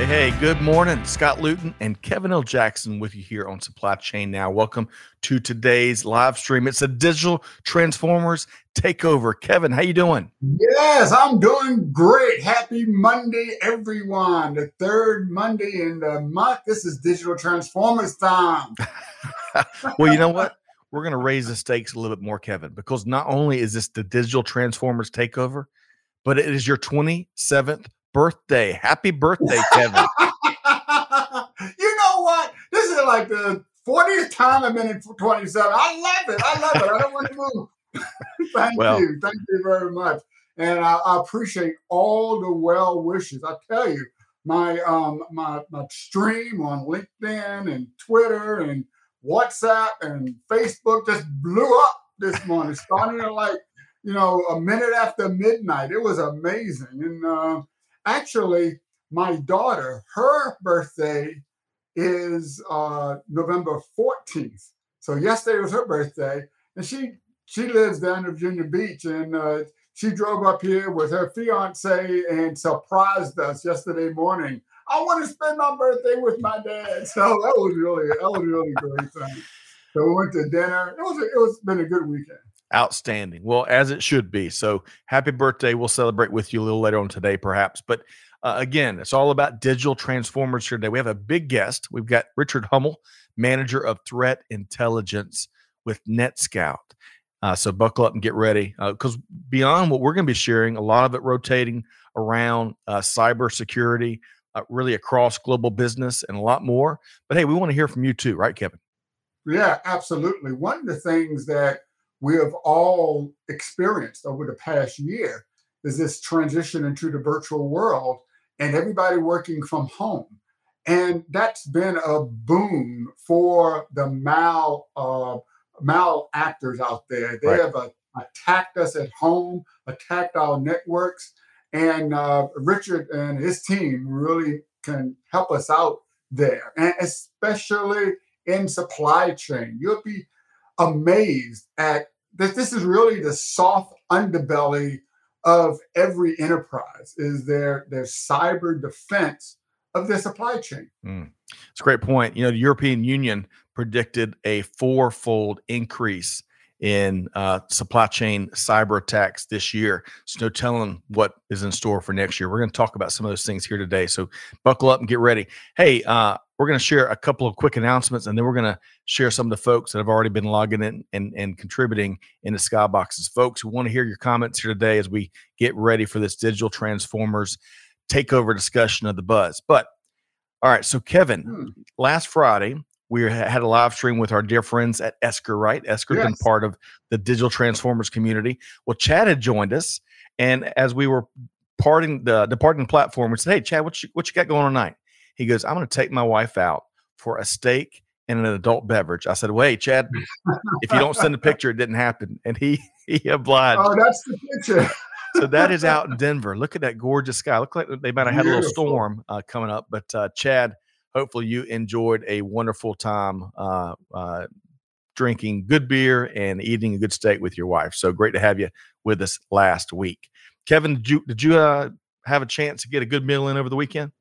Hey, hey, good morning. Scott Luton and Kevin L. Jackson with you here on Supply Chain Now. Welcome to today's live stream. It's a digital transformers takeover. Kevin, how you doing? Yes, I'm doing great. Happy Monday, everyone. The third Monday in the month. This is Digital Transformers time. well, you know what? We're going to raise the stakes a little bit more, Kevin, because not only is this the digital transformers takeover, but it is your 27th birthday. Happy birthday, Kevin. you know what? This is like the 40th time I've been in 27. I love it. I love it. I don't want to move. Thank well, you. Thank you very much. And I, I, appreciate all the well wishes. I tell you, my um my my stream on LinkedIn and Twitter and WhatsApp and Facebook just blew up this morning, starting at like you know a minute after midnight. It was amazing, and uh, Actually, my daughter, her birthday is uh, November 14th. So yesterday was her birthday, and she she lives down in Virginia Beach, and uh, she drove up here with her fiance and surprised us yesterday morning. I want to spend my birthday with my dad, so that was really that was really great. Thing. So we went to dinner. It was it was been a good weekend. Outstanding. Well, as it should be. So happy birthday. We'll celebrate with you a little later on today, perhaps. But uh, again, it's all about digital transformers here today. We have a big guest. We've got Richard Hummel, manager of threat intelligence with NetScout. Uh, so buckle up and get ready because uh, beyond what we're going to be sharing, a lot of it rotating around uh, cybersecurity, uh, really across global business and a lot more. But hey, we want to hear from you too, right, Kevin? Yeah, absolutely. One of the things that we have all experienced over the past year is this transition into the virtual world and everybody working from home. And that's been a boon for the mal uh, mal actors out there. They right. have uh, attacked us at home, attacked our networks, and uh, Richard and his team really can help us out there, and especially in supply chain. You'll be amazed at that this is really the soft underbelly of every enterprise is their their cyber defense of their supply chain. Mm. It's a great point. You know, the European Union predicted a fourfold increase in uh, supply chain cyber attacks this year. So no telling what is in store for next year. We're going to talk about some of those things here today. So buckle up and get ready. Hey, uh, we're going to share a couple of quick announcements, and then we're going to share some of the folks that have already been logging in and, and contributing in the skyboxes. Folks, we want to hear your comments here today as we get ready for this digital transformers takeover discussion of the buzz. But all right, so Kevin, hmm. last Friday we had a live stream with our dear friends at Esker, right? Esker's yes. been part of the digital transformers community. Well, Chad had joined us, and as we were parting the departing platform, we said, "Hey, Chad, what you, what you got going on tonight?" He goes, I'm going to take my wife out for a steak and an adult beverage. I said, Wait, Chad, if you don't send a picture, it didn't happen. And he he obliged. Oh, that's the picture. so that is out in Denver. Look at that gorgeous sky. Look like they might have had a little storm uh, coming up. But uh, Chad, hopefully you enjoyed a wonderful time uh, uh, drinking good beer and eating a good steak with your wife. So great to have you with us last week. Kevin, did you did you uh, have a chance to get a good meal in over the weekend?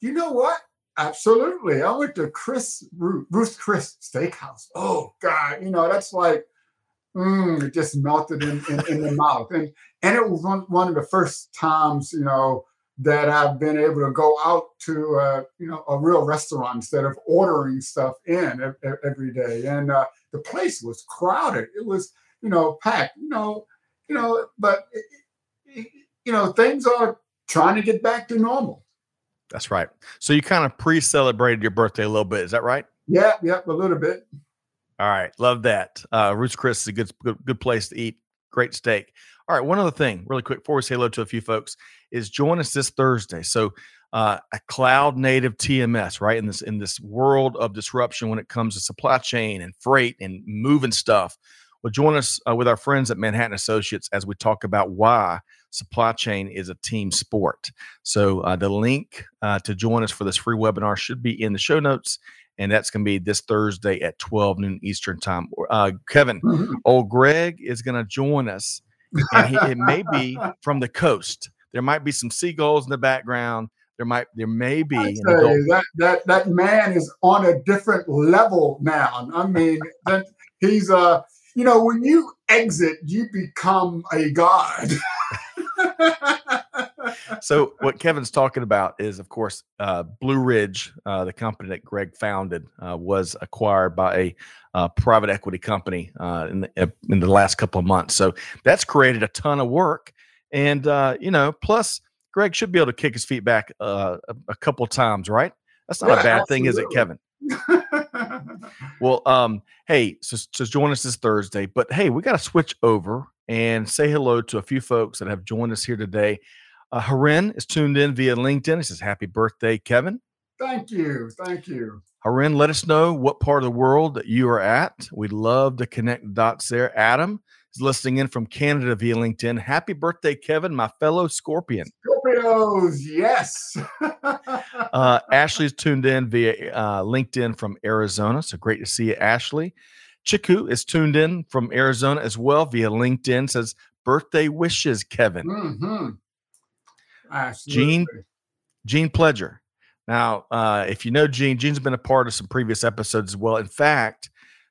You know what? Absolutely. I went to Chris Ruth Chris Steakhouse. Oh God, you know that's like mm, it just melted in, in, in, the mouth, and and it was one, one of the first times you know that I've been able to go out to you know a real restaurant instead of ordering stuff in every day, and uh, the place was crowded. It was you know packed. You know, you know, but you know things are trying to get back to normal. That's right. So you kind of pre-celebrated your birthday a little bit. Is that right? Yeah, yeah, a little bit. All right, love that. Uh, Ruth's Chris is a good, good, good place to eat. Great steak. All right, one other thing, really quick, before we say hello to a few folks, is join us this Thursday. So uh, a cloud native TMS, right? In this in this world of disruption when it comes to supply chain and freight and moving stuff. Well, join us uh, with our friends at Manhattan Associates as we talk about why supply chain is a team sport. So uh, the link uh, to join us for this free webinar should be in the show notes. And that's going to be this Thursday at 12 noon Eastern time. Uh, Kevin, mm-hmm. old Greg is going to join us. And he, it may be from the coast. There might be some seagulls in the background. There might, there may be that that that man is on a different level now. I mean, that he's uh, you know, when you exit, you become a god. so what Kevin's talking about is, of course, uh, Blue Ridge, uh, the company that Greg founded, uh, was acquired by a uh, private equity company uh, in the, uh, in the last couple of months. So that's created a ton of work, and you know, plus Greg should be able to kick his feet back a, a, couple of times, right? That's not yeah, a bad absolutely. thing, is it, Kevin? well, um, hey, so, so join us this Thursday, but hey, we got to switch over and say hello to a few folks that have joined us here today. Uh, Harin is tuned in via LinkedIn. He says, Happy birthday, Kevin. Thank you. Thank you. Harin, let us know what part of the world that you are at. We'd love to connect dots there. Adam is listening in from Canada via LinkedIn. Happy birthday, Kevin, my fellow Scorpion. Scorpios, yes. uh, Ashley's tuned in via uh, LinkedIn from Arizona. So great to see you, Ashley. Chiku is tuned in from Arizona as well via LinkedIn. Says birthday wishes, Kevin. Mm-hmm. Gene, Gene Pledger. Now, uh, if you know Gene, Gene's been a part of some previous episodes as well. In fact,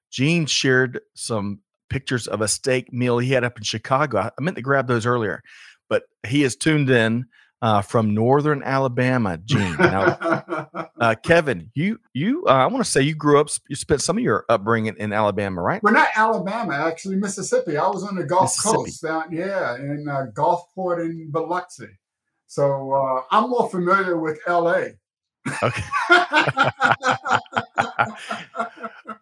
Gene shared some pictures of a steak meal he had up in Chicago. I meant to grab those earlier, but he is tuned in uh, from Northern Alabama, Gene. Now, uh, Kevin, you you uh, I want to say you grew up, you spent some of your upbringing in Alabama, right? We're not Alabama, actually Mississippi. I was on the Gulf Coast, down, yeah, in uh, Gulfport and Biloxi. So uh, I'm more familiar with L.A. Okay.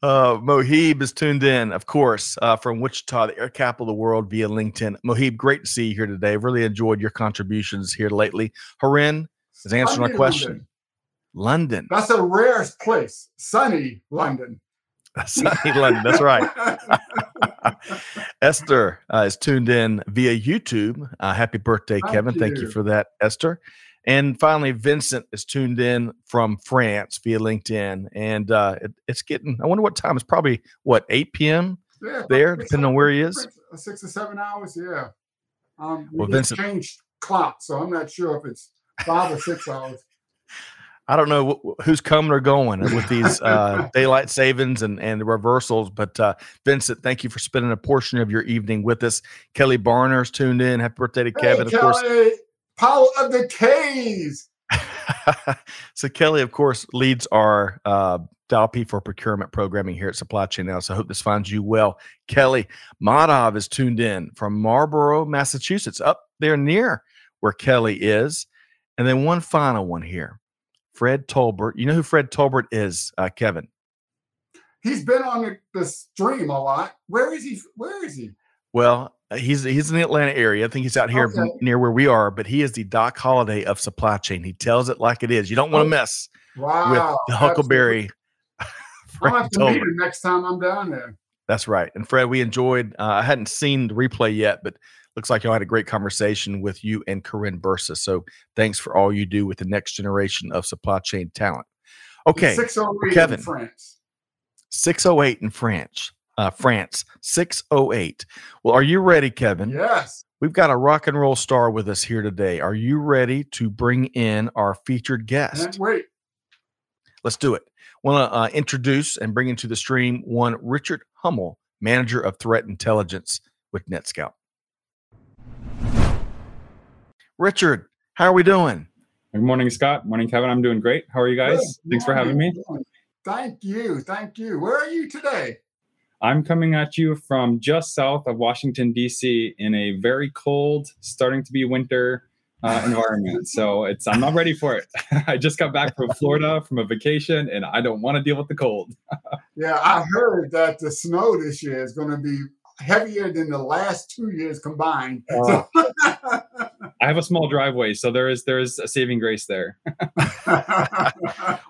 uh, Mohib is tuned in, of course, uh, from Wichita, the air capital of the world, via LinkedIn. Mohib, great to see you here today. Really enjoyed your contributions here lately. Harin is answering our question. London. London. That's a rarest place. Sunny London. Sunny London. That's right. Esther uh, is tuned in via YouTube. Uh, happy birthday, Thank Kevin. You. Thank you for that, Esther. And finally, Vincent is tuned in from France via LinkedIn. And uh, it, it's getting, I wonder what time. It's probably, what, 8 p.m. Yeah, there, depending on where he is? Six or seven hours, yeah. Um, we well, Vincent changed clock, so I'm not sure if it's five or six hours. I don't know who's coming or going with these uh, daylight savings and, and the reversals, but uh, Vincent, thank you for spending a portion of your evening with us. Kelly Barner's tuned in. Happy birthday to Kevin, hey, of Kelly. course. Power of the K's. so Kelly, of course, leads our uh, for procurement programming here at Supply Chain Now. So I hope this finds you well. Kelly Madhav is tuned in from Marlborough, Massachusetts, up there near where Kelly is. And then one final one here. Fred Tolbert. You know who Fred Tolbert is, uh, Kevin? He's been on the, stream a lot. Where is he? Where is he? Well, he's he's in the Atlanta area. I think he's out here okay. near where we are, but he is the Doc Holliday of supply chain. He tells it like it is. You don't want to oh, mess wow, with the Huckleberry. I'll have to meet him next time I'm down there. That's right. And Fred, we enjoyed. Uh, I hadn't seen the replay yet, but looks like y'all had a great conversation with you and Karin Bursa. So thanks for all you do with the next generation of supply chain talent. Okay, Kevin, in France. 608 in France. Uh, France 608. Well, are you ready, Kevin? Yes. We've got a rock and roll star with us here today. Are you ready to bring in our featured guest? wait. Let's do it. Want to uh, introduce and bring into the stream one Richard Hummel, manager of threat intelligence with NetScout. Richard, how are we doing? Good morning, Scott. Morning, Kevin. I'm doing great. How are you guys? Good Thanks for having me. Thank you. Thank you. Where are you today? I'm coming at you from just south of Washington, D.C., in a very cold, starting to be winter uh, environment. So it's I'm not ready for it. I just got back from Florida from a vacation, and I don't want to deal with the cold. yeah, I heard that the snow this year is going to be heavier than the last two years combined. Uh, I have a small driveway, so there is there is a saving grace there.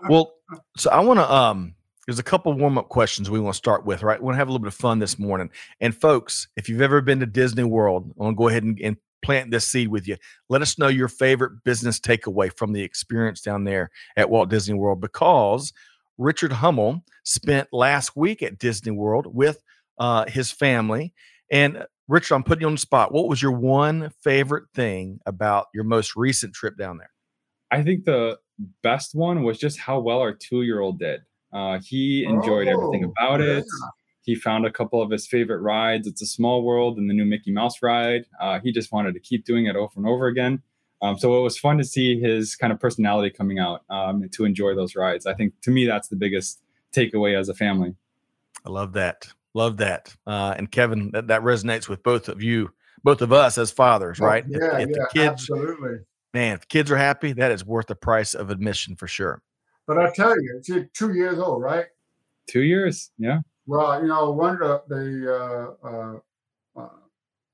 well, so I want to um there's a couple warm up questions we want to start with, right? We want to have a little bit of fun this morning. And folks, if you've ever been to Disney World, I want to go ahead and, and plant this seed with you. Let us know your favorite business takeaway from the experience down there at Walt Disney World because Richard Hummel spent last week at Disney World with uh, his family. And Richard, I'm putting you on the spot. What was your one favorite thing about your most recent trip down there? I think the best one was just how well our two year old did. Uh, he enjoyed oh, everything about yeah. it. He found a couple of his favorite rides. It's a small world and the new Mickey Mouse ride. Uh, he just wanted to keep doing it over and over again. Um, so it was fun to see his kind of personality coming out um, to enjoy those rides. I think to me that's the biggest takeaway as a family. I love that. Love that. Uh, and Kevin, that, that resonates with both of you, both of us as fathers, oh, right? Yeah, if, if yeah, the kids, absolutely. Man, if kids are happy, that is worth the price of admission for sure. But I tell you, it's two years old, right? Two years, yeah. Well, you know, one of the, the uh, uh, uh,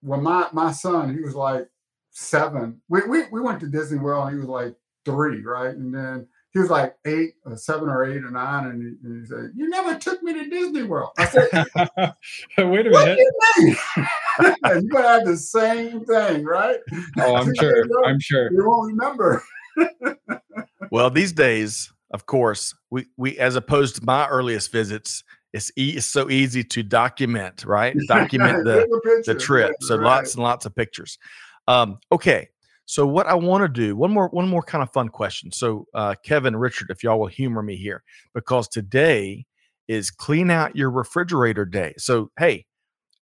when my my son, he was like seven. We, we we went to Disney World, and he was like three, right? And then he was like eight, or seven or eight or nine, and he, and he said, "You never took me to Disney World." I said, "Wait a minute." You and you're gonna have the same thing, right? Oh, I'm sure. I'm sure. You won't remember. well, these days, of course, we we as opposed to my earliest visits, it's, e- it's so easy to document, right? Document the the trip. So right. lots and lots of pictures. Um, okay, so what I want to do one more one more kind of fun question. So uh, Kevin, Richard, if y'all will humor me here, because today is clean out your refrigerator day. So hey,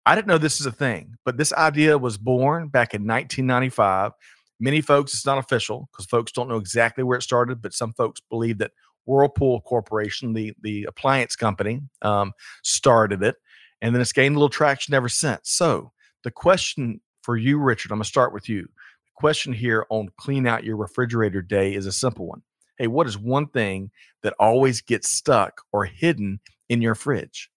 I didn't know this is a thing, but this idea was born back in 1995 Many folks, it's not official because folks don't know exactly where it started, but some folks believe that Whirlpool Corporation, the the appliance company, um, started it, and then it's gained a little traction ever since. So the question for you, Richard, I'm gonna start with you. The question here on clean out your refrigerator day is a simple one. Hey, what is one thing that always gets stuck or hidden in your fridge?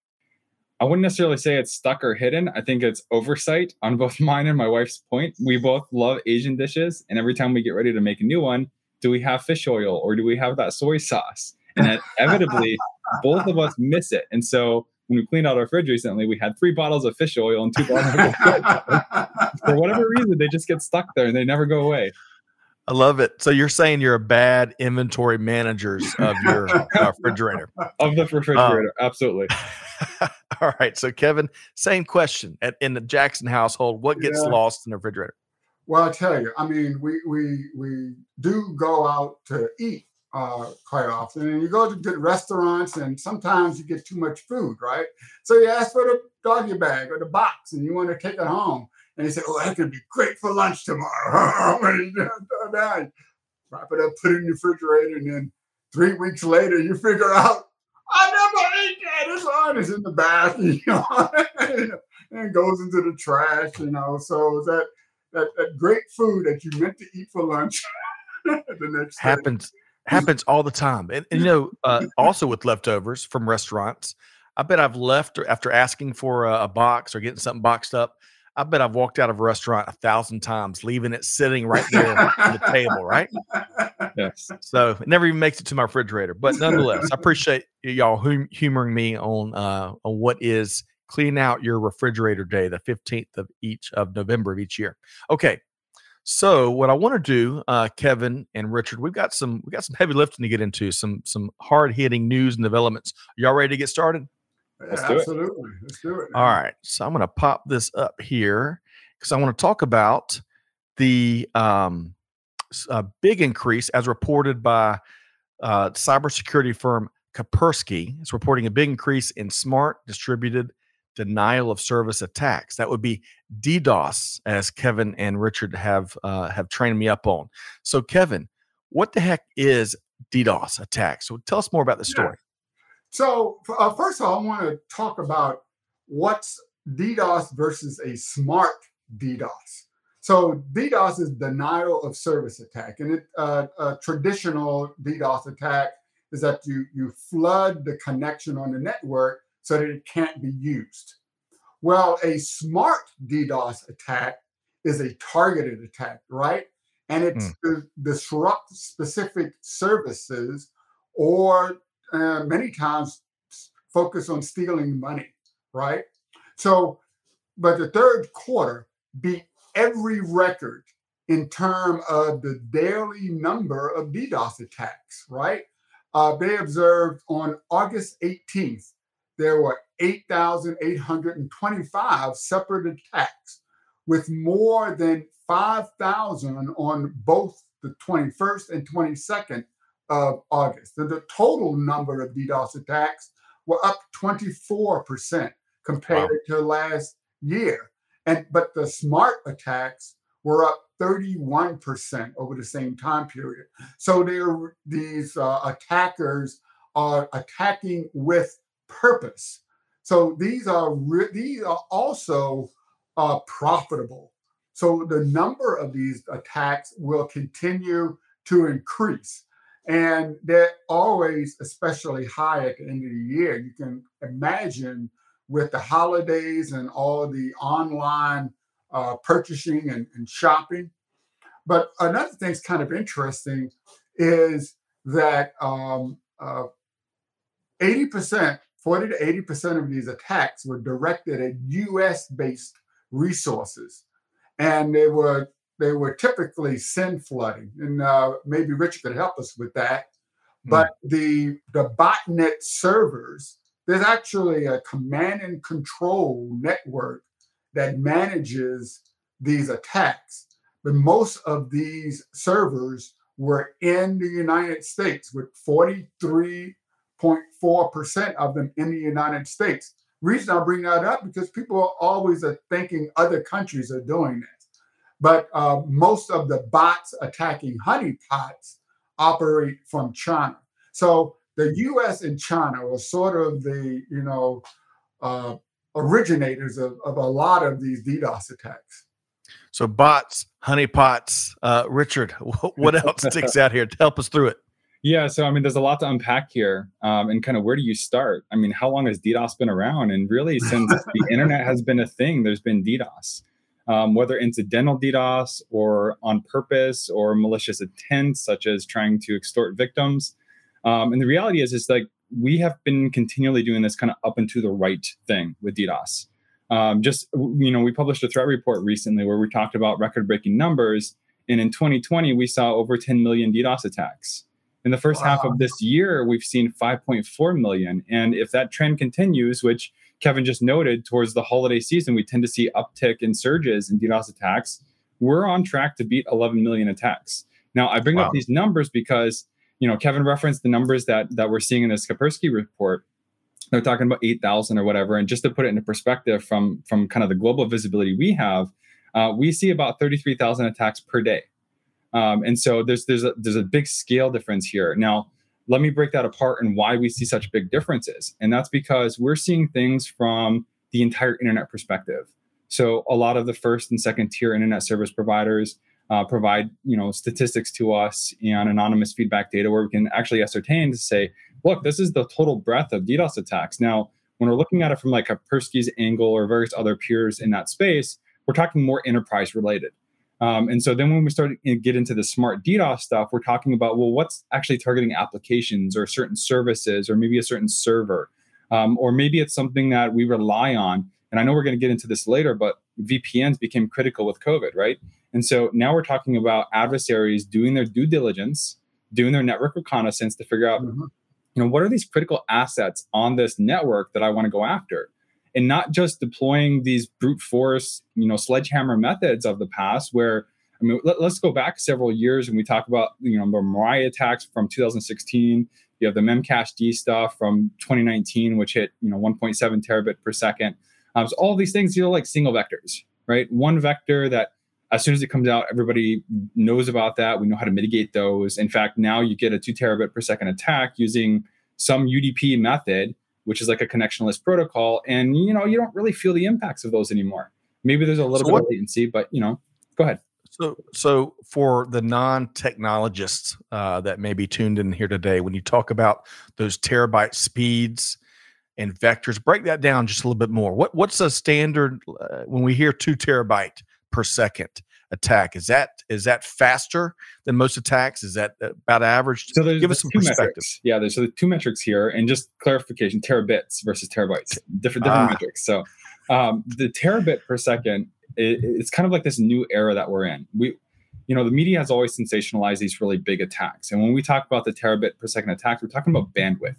I wouldn't necessarily say it's stuck or hidden. I think it's oversight on both mine and my wife's point. We both love Asian dishes, and every time we get ready to make a new one, do we have fish oil or do we have that soy sauce? And inevitably, both of us miss it. And so when we cleaned out our fridge recently, we had three bottles of fish oil and two bottles of For whatever reason, they just get stuck there and they never go away. I love it. So you're saying you're a bad inventory managers of your uh, refrigerator. Of the refrigerator, um, absolutely. all right. So Kevin, same question. At, in the Jackson household, what gets yeah. lost in the refrigerator? Well, I tell you, I mean, we we we do go out to eat uh, quite often, and you go to good restaurants, and sometimes you get too much food, right? So you ask for the doggy bag or the box, and you want to take it home. And he said, Oh, that could be great for lunch tomorrow. Wrap it up, put it in the refrigerator, and then three weeks later, you figure out, I never ate that. It's on, it's in the bath, you know, and goes into the trash, you know. So that that, that great food that you meant to eat for lunch the next happens day. happens all the time. And, and you know, uh, also with leftovers from restaurants, I bet I've left after asking for a, a box or getting something boxed up. I bet I've walked out of a restaurant a thousand times, leaving it sitting right there on the table, right? Yes. So it never even makes it to my refrigerator. But nonetheless, I appreciate y'all hum- humoring me on uh, on what is clean out your refrigerator day, the 15th of each of November of each year. Okay. So what I want to do, uh, Kevin and Richard, we've got some we got some heavy lifting to get into, some some hard hitting news and developments. Y'all ready to get started? Let's absolutely. It. Let's do it. All right. So I'm going to pop this up here because I want to talk about the um, uh, big increase as reported by uh, cybersecurity firm Kaspersky. It's reporting a big increase in smart distributed denial of service attacks. That would be DDoS, as Kevin and Richard have uh, have trained me up on. So, Kevin, what the heck is DDoS attack? So, tell us more about the story. So, uh, first of all, I want to talk about what's DDoS versus a smart DDoS. So, DDoS is denial of service attack, and it, uh, a traditional DDoS attack is that you you flood the connection on the network so that it can't be used. Well, a smart DDoS attack is a targeted attack, right? And it's mm. to disrupt specific services or uh, many times focus on stealing money, right? So, but the third quarter beat every record in terms of the daily number of DDoS attacks, right? Uh, they observed on August 18th, there were 8,825 separate attacks, with more than 5,000 on both the 21st and 22nd of August. The total number of DDoS attacks were up 24% compared wow. to last year. And but the smart attacks were up 31% over the same time period. So there, these uh, attackers are attacking with purpose. So these are re- these are also uh, profitable. So the number of these attacks will continue to increase. And they're always especially high at the end of the year. You can imagine with the holidays and all the online uh, purchasing and, and shopping. But another thing's kind of interesting is that um, uh, 80%, 40 to 80% of these attacks were directed at US based resources. And they were they were typically SYN flooding. And uh, maybe Richard could help us with that. Mm. But the the botnet servers, there's actually a command and control network that manages these attacks. But most of these servers were in the United States, with 43.4% of them in the United States. Reason I bring that up because people are always thinking other countries are doing this. But uh, most of the bots attacking honeypots operate from China. So the U.S. and China are sort of the you know uh, originators of, of a lot of these DDoS attacks. So bots, honeypots. Uh, Richard, what else sticks out here? to Help us through it. Yeah, so I mean, there's a lot to unpack here, um, and kind of where do you start? I mean, how long has DDoS been around? And really, since the internet has been a thing, there's been DDoS, um, whether incidental DDoS or on purpose or malicious intent, such as trying to extort victims. Um, and the reality is, is like we have been continually doing this kind of up and to the right thing with DDoS. Um, just you know, we published a threat report recently where we talked about record-breaking numbers, and in 2020 we saw over 10 million DDoS attacks. In the first wow. half of this year, we've seen 5.4 million, and if that trend continues, which Kevin just noted, towards the holiday season, we tend to see uptick in surges in DDoS attacks. We're on track to beat 11 million attacks. Now, I bring wow. up these numbers because you know, Kevin referenced the numbers that that we're seeing in the Kaspersky report. They're talking about 8,000 or whatever. And just to put it into perspective from, from kind of the global visibility we have, uh, we see about 33,000 attacks per day. Um, and so there's there's a, there's a big scale difference here. Now, let me break that apart and why we see such big differences. And that's because we're seeing things from the entire internet perspective. So a lot of the first and second tier internet service providers uh, provide you know statistics to us and anonymous feedback data where we can actually ascertain to say, look, this is the total breadth of DDoS attacks. Now, when we're looking at it from like a Persky's angle or various other peers in that space, we're talking more enterprise related. Um, and so then when we start to get into the smart DDoS stuff, we're talking about, well, what's actually targeting applications or certain services or maybe a certain server. Um, or maybe it's something that we rely on. And I know we're going to get into this later, but VPNs became critical with COVID, right? And so now we're talking about adversaries doing their due diligence, doing their network reconnaissance to figure out, mm-hmm. you know, what are these critical assets on this network that I want to go after? And not just deploying these brute force, you know, sledgehammer methods of the past where I mean, let, us go back several years and we talk about, you know, the Mirai attacks from 2016. You have the Memcached stuff from 2019, which hit, you know, 1.7 terabit per second. Um, so all these things, you know, like single vectors, right? One vector that as soon as it comes out, everybody knows about that. We know how to mitigate those. In fact, now you get a two terabit per second attack using some UDP method, which is like a connectionless protocol, and you know you don't really feel the impacts of those anymore. Maybe there's a little so bit what, of latency, but you know, go ahead. So, so for the non-technologists uh, that may be tuned in here today, when you talk about those terabyte speeds and vectors, break that down just a little bit more. What what's a standard uh, when we hear two terabyte? per second attack. Is that is that faster than most attacks? Is that about average? So there's, give us some two perspective. Metrics. Yeah, there's so the two metrics here, and just clarification: terabits versus terabytes, different different ah. metrics. So um, the terabit per second, it, it's kind of like this new era that we're in. We you know, the media has always sensationalized these really big attacks. And when we talk about the terabit per second attack, we're talking about bandwidth.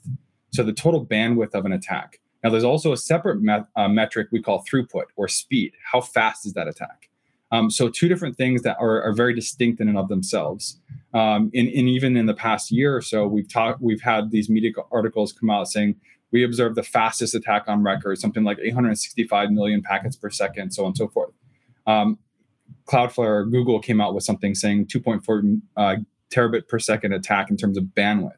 So the total bandwidth of an attack. Now, there's also a separate met, uh, metric we call throughput or speed. How fast is that attack? Um, so two different things that are, are, very distinct in and of themselves. Um, and, and, even in the past year or so, we've talked, we've had these media articles come out saying we observed the fastest attack on record, something like 865 million packets per second, so on and so forth. Um, Cloudflare or Google came out with something saying 2.4 uh, terabit per second attack in terms of bandwidth.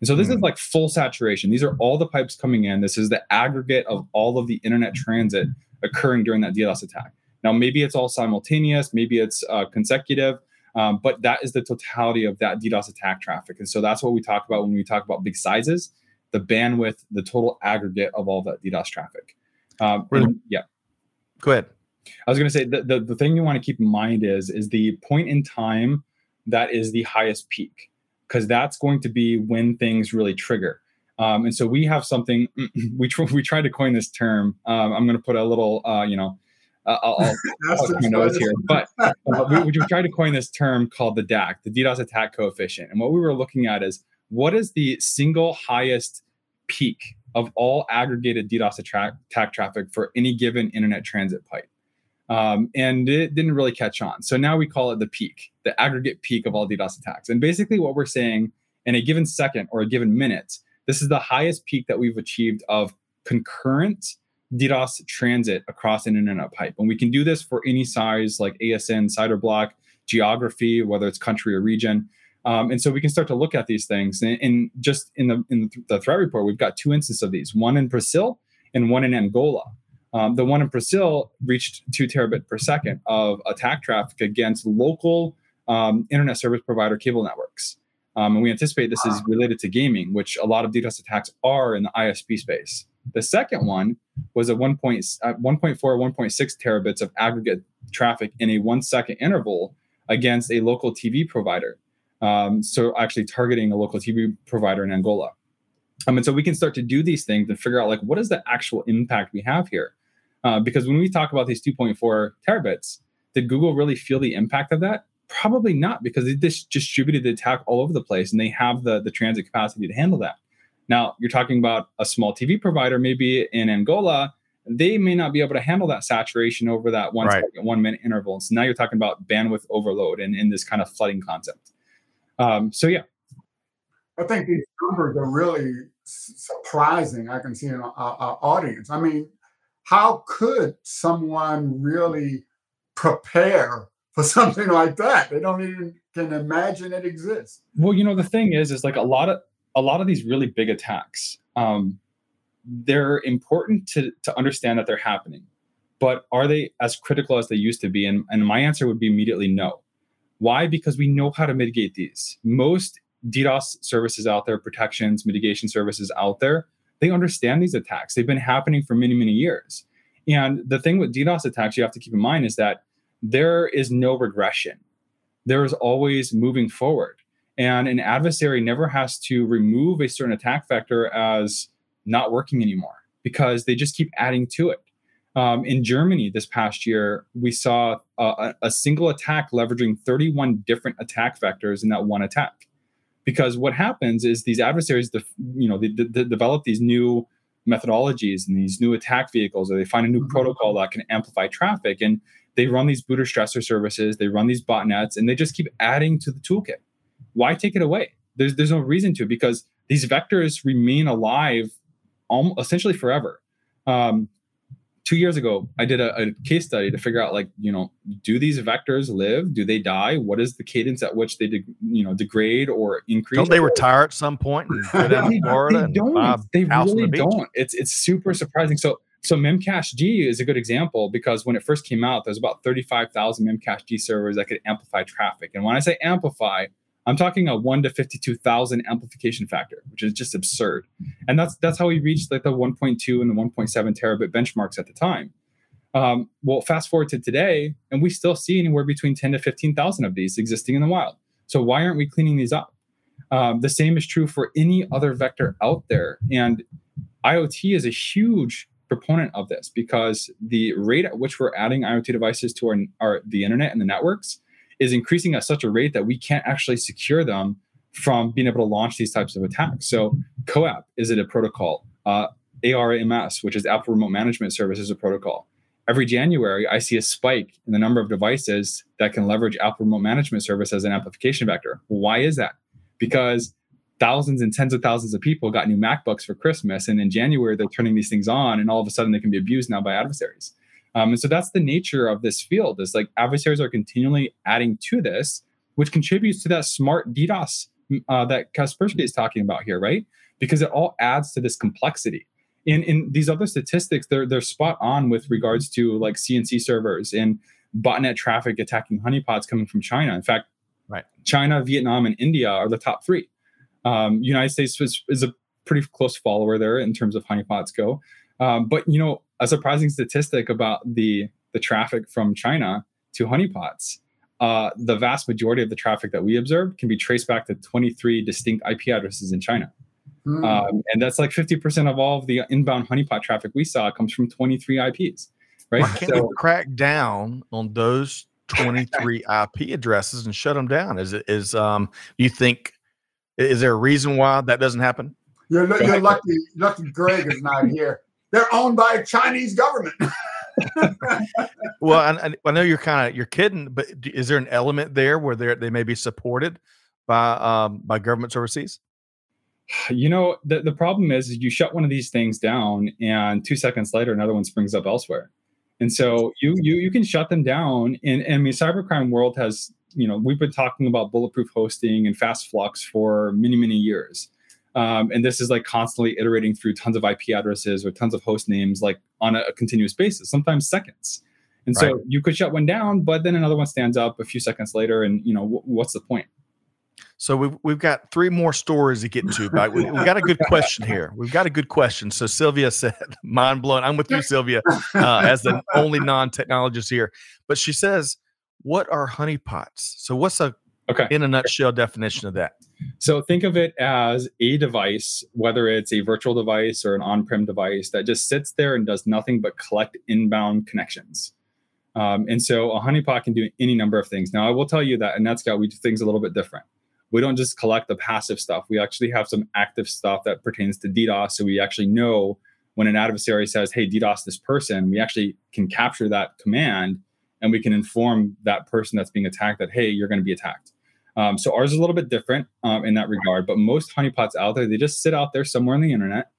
And so this mm. is hmm. like full saturation. These are all the pipes coming in. This is the aggregate of all of the internet transit occurring during that DDoS attack. Now, maybe it's all simultaneous, maybe it's uh, consecutive, um, but that is the totality of that DDoS attack traffic. And so that's what we talk about when we talk about big sizes, the bandwidth, the total aggregate of all that DDoS traffic. Um, really? and, yeah. Go ahead. I was going to say the, the, the thing you want to keep in mind is is the point in time that is the highest peak because that's going to be when things really trigger. Um, and so we have something we tr- we tried to coin this term. Um, I'm going to put a little uh, you know uh, I'll, I'll, I'll here, but uh, we, we tried to coin this term called the DAC, the DDoS attack coefficient. And what we were looking at is what is the single highest peak of all aggregated DDoS attack, attack traffic for any given internet transit pipe. Um, and it didn't really catch on. So now we call it the peak, the aggregate peak of all DDoS attacks. And basically, what we're saying in a given second or a given minute, this is the highest peak that we've achieved of concurrent DDoS transit across an internet pipe. And we can do this for any size like ASN, CIDR block, geography, whether it's country or region. Um, and so we can start to look at these things. And, and just in the in the threat report, we've got two instances of these: one in Brazil and one in Angola. Um, the one in Brazil reached two terabit per second of attack traffic against local um, internet service provider cable networks. Um, and we anticipate this is related to gaming, which a lot of DDoS attacks are in the ISP space. The second one was a 1. Point, uh, 1.4, 1.6 terabits of aggregate traffic in a one second interval against a local TV provider. Um, so actually targeting a local TV provider in Angola. Um, and so we can start to do these things and figure out like what is the actual impact we have here. Uh, because when we talk about these 2.4 terabits, did Google really feel the impact of that? Probably not, because they just distributed the attack all over the place and they have the, the transit capacity to handle that. Now, you're talking about a small TV provider, maybe in Angola, they may not be able to handle that saturation over that one right. second, one minute interval. So now you're talking about bandwidth overload and in this kind of flooding concept. Um, so, yeah. I think these numbers are really surprising. I can see in our, our audience. I mean, how could someone really prepare for something like that? They don't even can imagine it exists. Well, you know, the thing is, is like a lot of a lot of these really big attacks. Um, they're important to to understand that they're happening, but are they as critical as they used to be? And and my answer would be immediately no. Why? Because we know how to mitigate these. Most DDoS services out there, protections, mitigation services out there, they understand these attacks. They've been happening for many, many years. And the thing with DDoS attacks you have to keep in mind is that there is no regression. There is always moving forward. And an adversary never has to remove a certain attack vector as not working anymore because they just keep adding to it. Um, in Germany this past year, we saw a, a single attack leveraging 31 different attack vectors in that one attack because what happens is these adversaries you know they, they develop these new methodologies and these new attack vehicles or they find a new mm-hmm. protocol that can amplify traffic and they run these booter stressor services they run these botnets and they just keep adding to the toolkit why take it away there's there's no reason to because these vectors remain alive almost, essentially forever um, two years ago, I did a, a, case study to figure out like, you know, do these vectors live? Do they die? What is the cadence at which they, de- you know, degrade or increase? Don't they retire at some point? they, they, don't. They really the don't. It's it's super surprising. So so Memcached is a good example because when it first came out, there's about 35,000 Memcached servers that could amplify traffic. And when I say amplify, I'm talking a one to 52,000 amplification factor, which is just absurd. And that's that's how we reached like the 1.2 and the 1.7 terabit benchmarks at the time. Um, well, fast forward to today, and we still see anywhere between 10 to 15,000 of these existing in the wild. So why aren't we cleaning these up? Um, the same is true for any other vector out there. And IoT is a huge proponent of this because the rate at which we're adding IoT devices to our, our the internet and the networks is increasing at such a rate that we can't actually secure them from being able to launch these types of attacks. So COAP is it a protocol? Uh, ARMS, which is Apple Remote Management Service, is a protocol. Every January, I see a spike in the number of devices that can leverage Apple Remote Management Service as an amplification vector. Why is that? Because thousands and tens of thousands of people got new MacBooks for Christmas, and in January they're turning these things on, and all of a sudden they can be abused now by adversaries. Um, and so that's the nature of this field. Is like adversaries are continually adding to this, which contributes to that smart DDoS uh, that Kaspersky is talking about here, right? Because it all adds to this complexity. In in these other statistics, they're they're spot on with regards to like CNC servers and botnet traffic attacking honeypots coming from China. In fact, right, China, Vietnam, and India are the top three. Um, United States is, is, a pretty close follower there in terms of honeypots go. Um, but you know, a surprising statistic about the the traffic from China to honeypots uh, the vast majority of the traffic that we observe can be traced back to 23 distinct IP addresses in China. Mm. Um, and that's like 50% of all of the inbound honeypot traffic we saw comes from 23 IPs, right? Why can't so, we crack down on those 23 IP addresses and shut them down? Is it is um you think is there a reason why that doesn't happen? You're, you're lucky lucky Greg is not here. They're owned by a Chinese government. well, I, I, know you're kind of you're kidding, but is there an element there where they they may be supported by um, by governments overseas? You know, the, the problem is, is you shut one of these things down, and two seconds later, another one springs up elsewhere. And so you you you can shut them down. And, and I mean, cybercrime world has you know we've been talking about bulletproof hosting and fast flux for many many years. Um, and this is like constantly iterating through tons of IP addresses or tons of host names, like on a, a continuous basis, sometimes seconds. And so you could shut one down, but then another one stands up a few seconds later, and you know w- what's the point? So we've we've got three more stories to get to, but we, have got a good question here. We've got a good question. So Sylvia said, "Mind blown." I'm with you, Sylvia, uh, as the only non-technologist here. But she says, "What are honeypots?" So what's a okay in a nutshell definition of that? So think of it as a device, whether it's a virtual device or an on-prem device that just sits there and does nothing but collect inbound connections. Um, and so a honeypot can do any number of things. Now I will tell you that in NetScout we do things a little bit different. We don't just collect the passive stuff. We actually have some active stuff that pertains to DDoS. So we actually know when an adversary says, "Hey, DDoS this person," we actually can capture that command and we can inform that person that's being attacked that, "Hey, you're going to be attacked." Um, so ours is a little bit different um, in that regard, but most honeypots out there, they just sit out there somewhere on the internet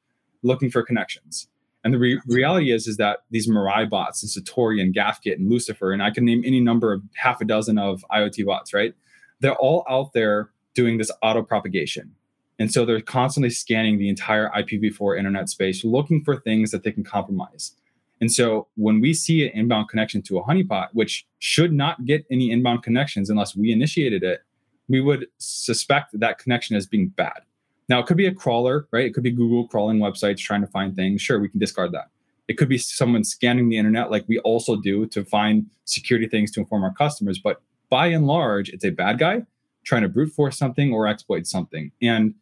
looking for connections. And the re- reality is, is that these Mirai bots and Satori and Gafgyt and Lucifer, and I can name any number of half a dozen of IoT bots, right? They're all out there doing this auto propagation. And so they're constantly scanning the entire IPv4 internet space, looking for things that they can compromise. And so when we see an inbound connection to a honeypot, which should not get any inbound connections unless we initiated it, we would suspect that connection as being bad. Now, it could be a crawler, right? It could be Google crawling websites trying to find things. Sure, we can discard that. It could be someone scanning the internet, like we also do to find security things to inform our customers. But by and large, it's a bad guy trying to brute force something or exploit something. And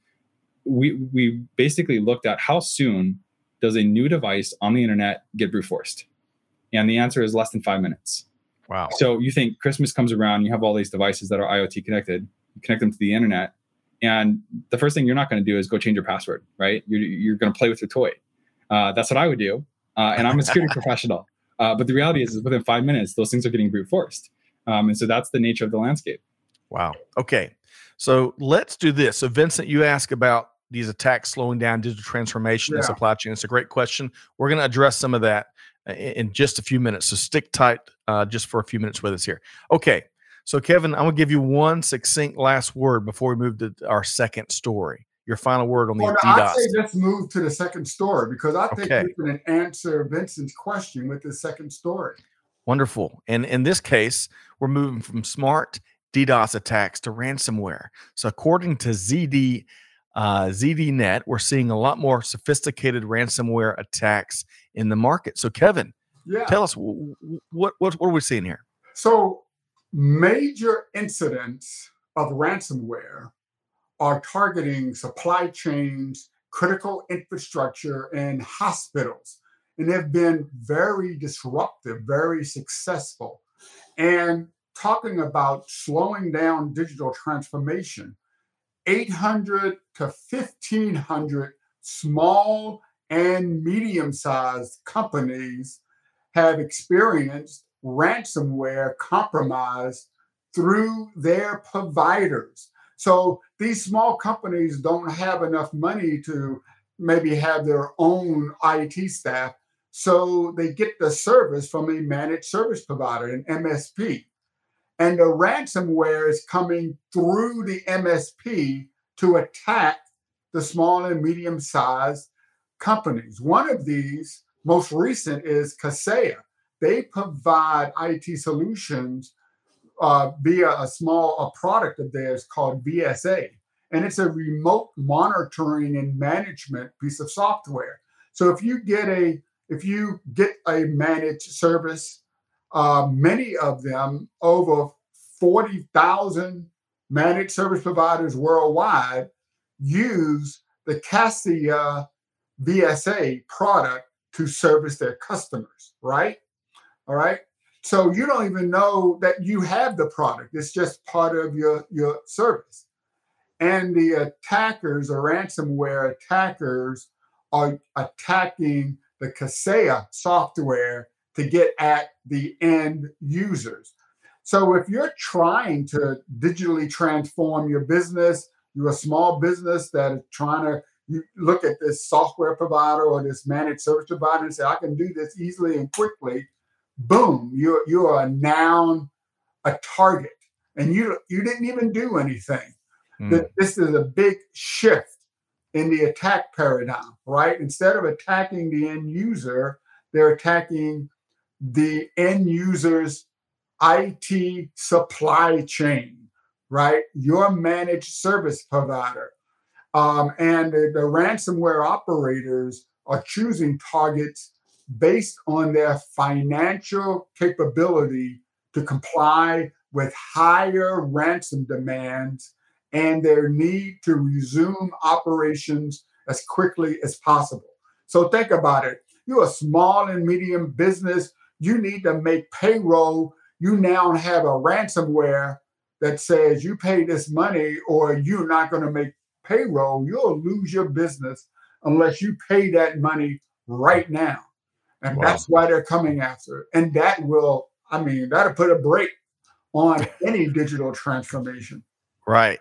we we basically looked at how soon does a new device on the internet get brute forced? And the answer is less than five minutes. Wow. So you think Christmas comes around, you have all these devices that are IoT connected connect them to the internet. And the first thing you're not going to do is go change your password, right? You're, you're going to play with your toy. Uh, that's what I would do. Uh, and I'm a security professional. Uh, but the reality is, is, within five minutes, those things are getting brute forced. Um, and so that's the nature of the landscape. Wow. Okay. So let's do this. So, Vincent, you ask about these attacks slowing down digital transformation yeah. and supply chain. It's a great question. We're going to address some of that uh, in just a few minutes. So, stick tight uh, just for a few minutes with us here. Okay. So, Kevin, I'm going to give you one succinct last word before we move to our second story. Your final word on the well, I say let's move to the second story because I think okay. we can answer Vincent's question with the second story. Wonderful. And in this case, we're moving from smart DDoS attacks to ransomware. So, according to ZD uh, ZDNet, we're seeing a lot more sophisticated ransomware attacks in the market. So, Kevin, Yeah. Tell us what what what are we seeing here? So major incidents of ransomware are targeting supply chains, critical infrastructure, and hospitals. And they've been very disruptive, very successful. And talking about slowing down digital transformation, 800 to 1500 small and medium sized companies have experienced ransomware compromised through their providers. So these small companies don't have enough money to maybe have their own IT staff. So they get the service from a managed service provider, an MSP. And the ransomware is coming through the MSP to attack the small and medium sized companies. One of these, most recent, is Kaseya. They provide IT solutions uh, via a small a product of theirs called VSA, and it's a remote monitoring and management piece of software. So if you get a if you get a managed service, uh, many of them over forty thousand managed service providers worldwide use the Kaseya VSA product to service their customers, right? All right. So you don't even know that you have the product. It's just part of your, your service. And the attackers or ransomware attackers are attacking the Kaseya software to get at the end users. So if you're trying to digitally transform your business, you're a small business that is trying to you look at this software provider or this managed service provider and say, I can do this easily and quickly boom, you're you're a noun, a target, and you you didn't even do anything. Mm. This is a big shift in the attack paradigm, right? Instead of attacking the end user, they're attacking the end user's IT supply chain, right? Your managed service provider. Um, and the, the ransomware operators are choosing targets based on their financial capability to comply with higher ransom demands and their need to resume operations as quickly as possible. So think about it. You're a small and medium business, you need to make payroll. You now have a ransomware that says you pay this money or you're not going to make payroll. You'll lose your business unless you pay that money right now. And wow. that's why they're coming after it. And that will, I mean, that'll put a break on any digital transformation. Right.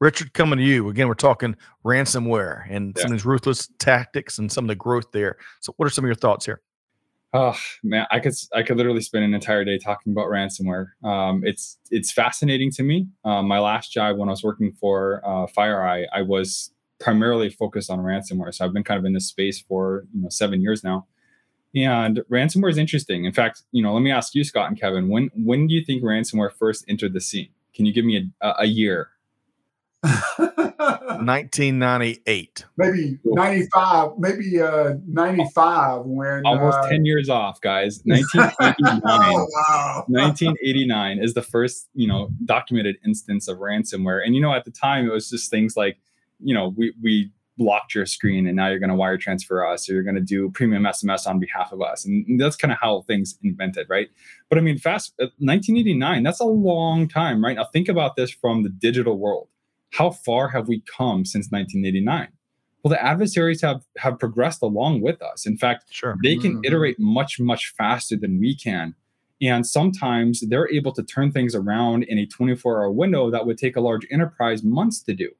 Richard, coming to you again. We're talking ransomware and yeah. some of these ruthless tactics and some of the growth there. So, what are some of your thoughts here? Oh man, I could I could literally spend an entire day talking about ransomware. Um, it's it's fascinating to me. Um, my last job when I was working for uh, FireEye, I was primarily focused on ransomware. So I've been kind of in this space for you know seven years now. And ransomware is interesting. In fact, you know, let me ask you, Scott and Kevin, when when do you think ransomware first entered the scene? Can you give me a, a year? 1998. Maybe 95, maybe uh 95 when almost uh, 10 years off, guys. 1989. oh, wow. 1989 is the first, you know, documented instance of ransomware. And you know, at the time it was just things like, you know, we we blocked your screen and now you're going to wire transfer us or you're going to do premium SMS on behalf of us. And that's kind of how things invented, right? But I mean, fast 1989, uh, that's a long time, right? Now think about this from the digital world. How far have we come since 1989? Well, the adversaries have have progressed along with us. In fact, sure. they can mm-hmm. iterate much much faster than we can. And sometimes they're able to turn things around in a 24 hour window that would take a large enterprise months to do.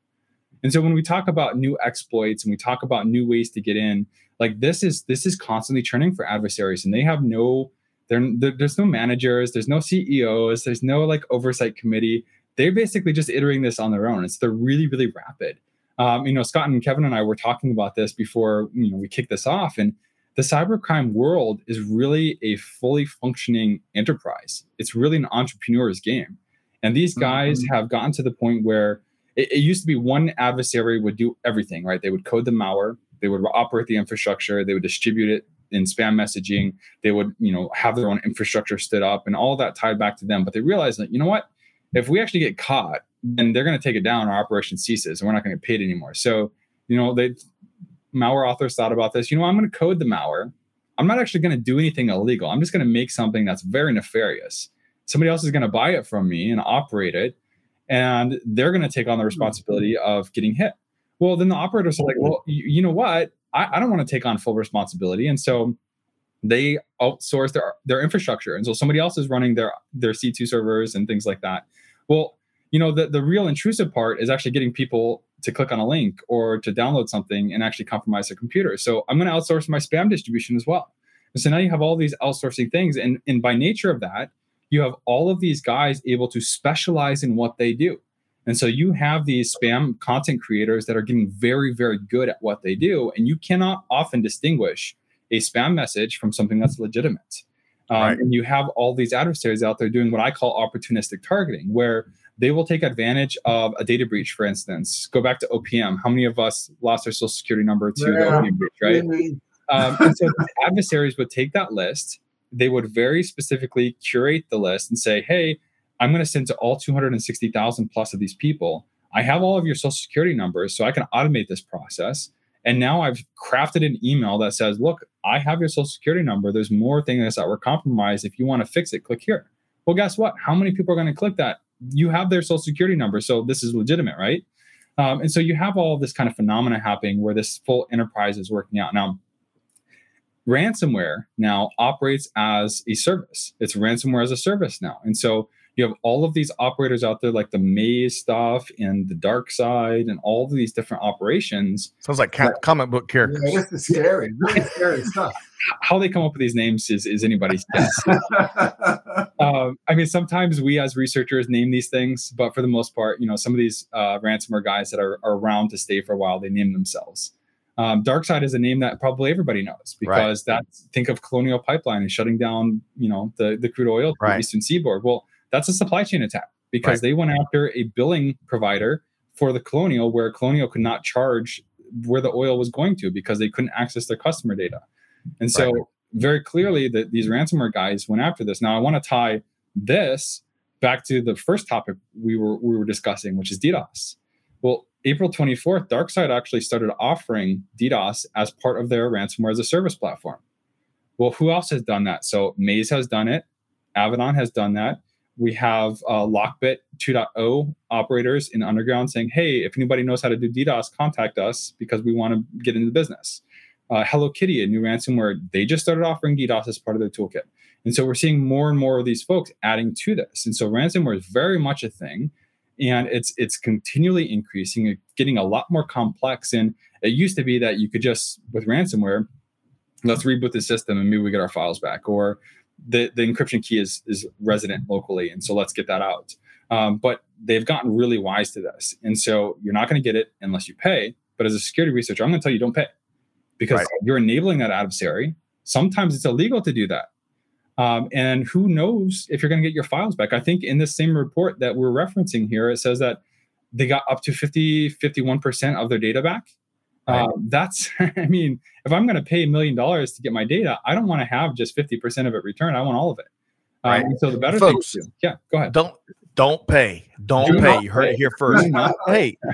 And so when we talk about new exploits and we talk about new ways to get in, like this is this is constantly churning for adversaries, and they have no there, there's no managers, there's no CEOs, there's no like oversight committee. They're basically just iterating this on their own. It's they're really really rapid. Um, you know, Scott and Kevin and I were talking about this before you know we kicked this off, and the cybercrime world is really a fully functioning enterprise. It's really an entrepreneur's game, and these guys mm-hmm. have gotten to the point where it, it used to be one adversary would do everything, right? They would code the malware, they would operate the infrastructure, they would distribute it in spam messaging. They would, you know, have their own infrastructure stood up and all that tied back to them. But they realized that, you know what, if we actually get caught, then they're going to take it down. Our operation ceases, and we're not going to get paid anymore. So, you know, they malware authors thought about this. You know, I'm going to code the malware. I'm not actually going to do anything illegal. I'm just going to make something that's very nefarious. Somebody else is going to buy it from me and operate it, and they're going to take on the hmm. responsibility of getting hit. Well, then the operators are like, well, you, you know what? I, I don't want to take on full responsibility, and so they outsource their their infrastructure, and so somebody else is running their their C2 servers and things like that. Well, you know, the the real intrusive part is actually getting people to click on a link or to download something and actually compromise their computer. So I'm going to outsource my spam distribution as well. And so now you have all these outsourcing things, and and by nature of that, you have all of these guys able to specialize in what they do. And so you have these spam content creators that are getting very, very good at what they do. And you cannot often distinguish a spam message from something that's legitimate. Um, right. And you have all these adversaries out there doing what I call opportunistic targeting, where they will take advantage of a data breach, for instance. Go back to OPM. How many of us lost our social security number to yeah. the OPM breach, right? um, and so adversaries would take that list. They would very specifically curate the list and say, hey, I'm going to send to all 260,000 plus of these people. I have all of your social security numbers, so I can automate this process. And now I've crafted an email that says, look, I have your social security number. There's more things that were compromised. If you want to fix it, click here. Well, guess what? How many people are going to click that? You have their social security number. So this is legitimate, right? Um, and so you have all this kind of phenomena happening where this full enterprise is working out. Now, ransomware now operates as a service. It's ransomware as a service now. And so you have all of these operators out there like the maze stuff and the DarkSide and all of these different operations. Sounds like ca- comic book characters. Yeah, this is scary. Really scary stuff. How they come up with these names is, is anybody's guess. Um, i mean sometimes we as researchers name these things but for the most part you know some of these uh, ransomware guys that are, are around to stay for a while they name themselves um, DarkSide is a name that probably everybody knows because right. that think of colonial pipeline and shutting down you know the, the crude oil to right. the eastern seaboard well that's a supply chain attack because right. they went after a billing provider for the colonial where colonial could not charge where the oil was going to because they couldn't access their customer data and so very clearly that these ransomware guys went after this now i want to tie this back to the first topic we were we were discussing which is ddos well april 24th darkside actually started offering ddos as part of their ransomware as a service platform well who else has done that so maze has done it Avaddon has done that we have uh, Lockbit 2.0 operators in Underground saying, hey, if anybody knows how to do DDoS, contact us because we want to get into the business. Uh, Hello Kitty, a new ransomware, they just started offering DDoS as part of their toolkit. And so we're seeing more and more of these folks adding to this. And so ransomware is very much a thing. And it's it's continually increasing, getting a lot more complex. And it used to be that you could just, with ransomware, let's reboot the system and maybe we get our files back. Or the, the encryption key is is resident locally, and so let's get that out. Um, but they've gotten really wise to this, and so you're not going to get it unless you pay. But as a security researcher, I'm going to tell you don't pay because right. you're enabling that adversary. Sometimes it's illegal to do that. Um, and who knows if you're going to get your files back? I think in this same report that we're referencing here, it says that they got up to 50, 51% of their data back. Right. Uh, that's, I mean, if I'm going to pay a million dollars to get my data, I don't want to have just 50% of it returned. I want all of it. Um, so the better Folks, thing yeah, go ahead. Don't, don't pay. Don't do pay. You heard pay. it here first. hey, uh,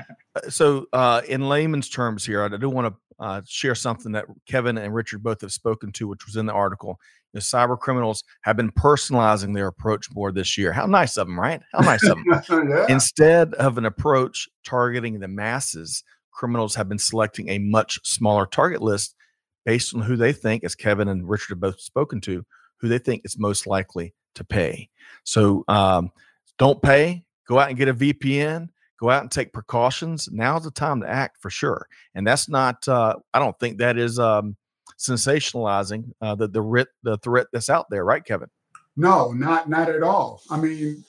so uh, in layman's terms here, I do want to uh, share something that Kevin and Richard both have spoken to, which was in the article. You know, cyber criminals have been personalizing their approach more this year. How nice of them, right? How nice of them. yeah. Instead of an approach targeting the masses, criminals have been selecting a much smaller target list based on who they think, as Kevin and Richard have both spoken to, who they think is most likely to pay. So um, don't pay, go out and get a VPN, go out and take precautions. Now's the time to act for sure. And that's not, uh, I don't think that is um, sensationalizing uh, the, the, writ, the threat that's out there, right, Kevin? No, not not at all. I mean,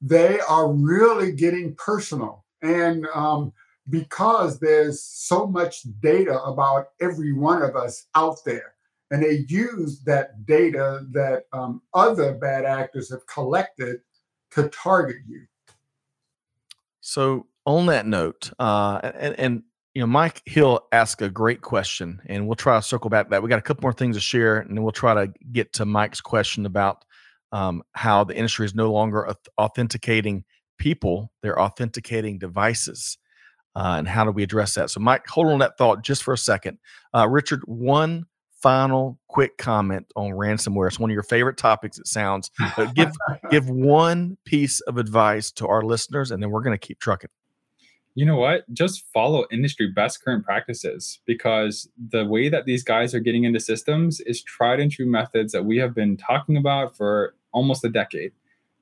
they are really getting personal. And um, because there's so much data about every one of us out there. And they use that data that um, other bad actors have collected to target you. So, on that note, uh, and, and you know, Mike Hill asked a great question, and we'll try to circle back to that. We got a couple more things to share, and then we'll try to get to Mike's question about um, how the industry is no longer authenticating people; they're authenticating devices, uh, and how do we address that? So, Mike, hold on that thought just for a second. Uh, Richard, one final quick comment on ransomware. It's one of your favorite topics. It sounds. But give give one piece of advice to our listeners, and then we're going to keep trucking. You know what? Just follow industry best current practices because the way that these guys are getting into systems is tried and true methods that we have been talking about for almost a decade.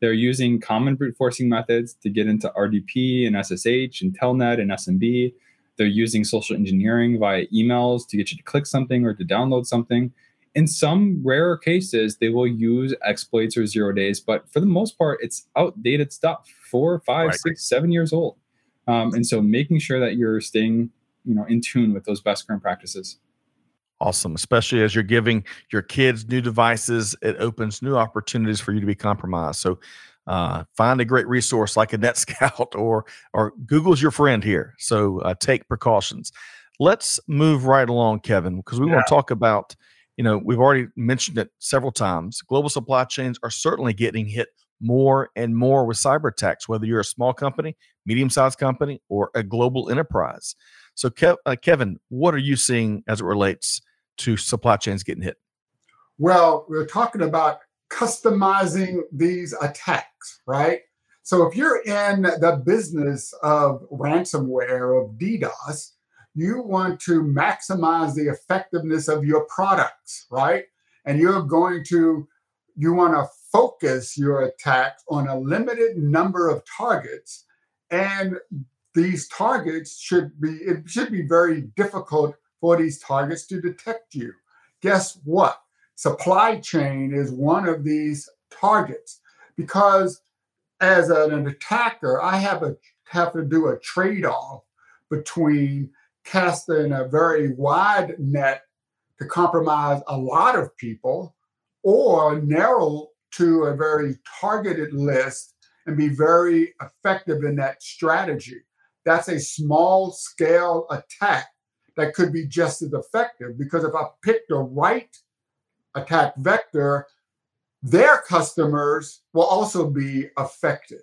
They're using common brute forcing methods to get into RDP and SSH and Telnet and SMB they're using social engineering via emails to get you to click something or to download something. In some rare cases, they will use exploits or zero days, but for the most part, it's outdated stuff, four, five, right. six, seven years old. Um, and so making sure that you're staying, you know, in tune with those best current practices. Awesome, especially as you're giving your kids new devices, it opens new opportunities for you to be compromised. So uh, find a great resource like a NetScout or or Google's your friend here. So uh, take precautions. Let's move right along, Kevin, because we yeah. want to talk about. You know, we've already mentioned it several times. Global supply chains are certainly getting hit more and more with cyber attacks, whether you're a small company, medium sized company, or a global enterprise. So, Kev, uh, Kevin, what are you seeing as it relates to supply chains getting hit? Well, we're talking about customizing these attacks, right? So if you're in the business of ransomware, of DDoS, you want to maximize the effectiveness of your products, right? And you're going to, you want to focus your attacks on a limited number of targets. And these targets should be, it should be very difficult for these targets to detect you. Guess what? Supply chain is one of these targets because as an attacker, I have a have to do a trade-off between casting a very wide net to compromise a lot of people or narrow to a very targeted list and be very effective in that strategy. That's a small scale attack that could be just as effective because if I pick the right attack vector, their customers will also be affected.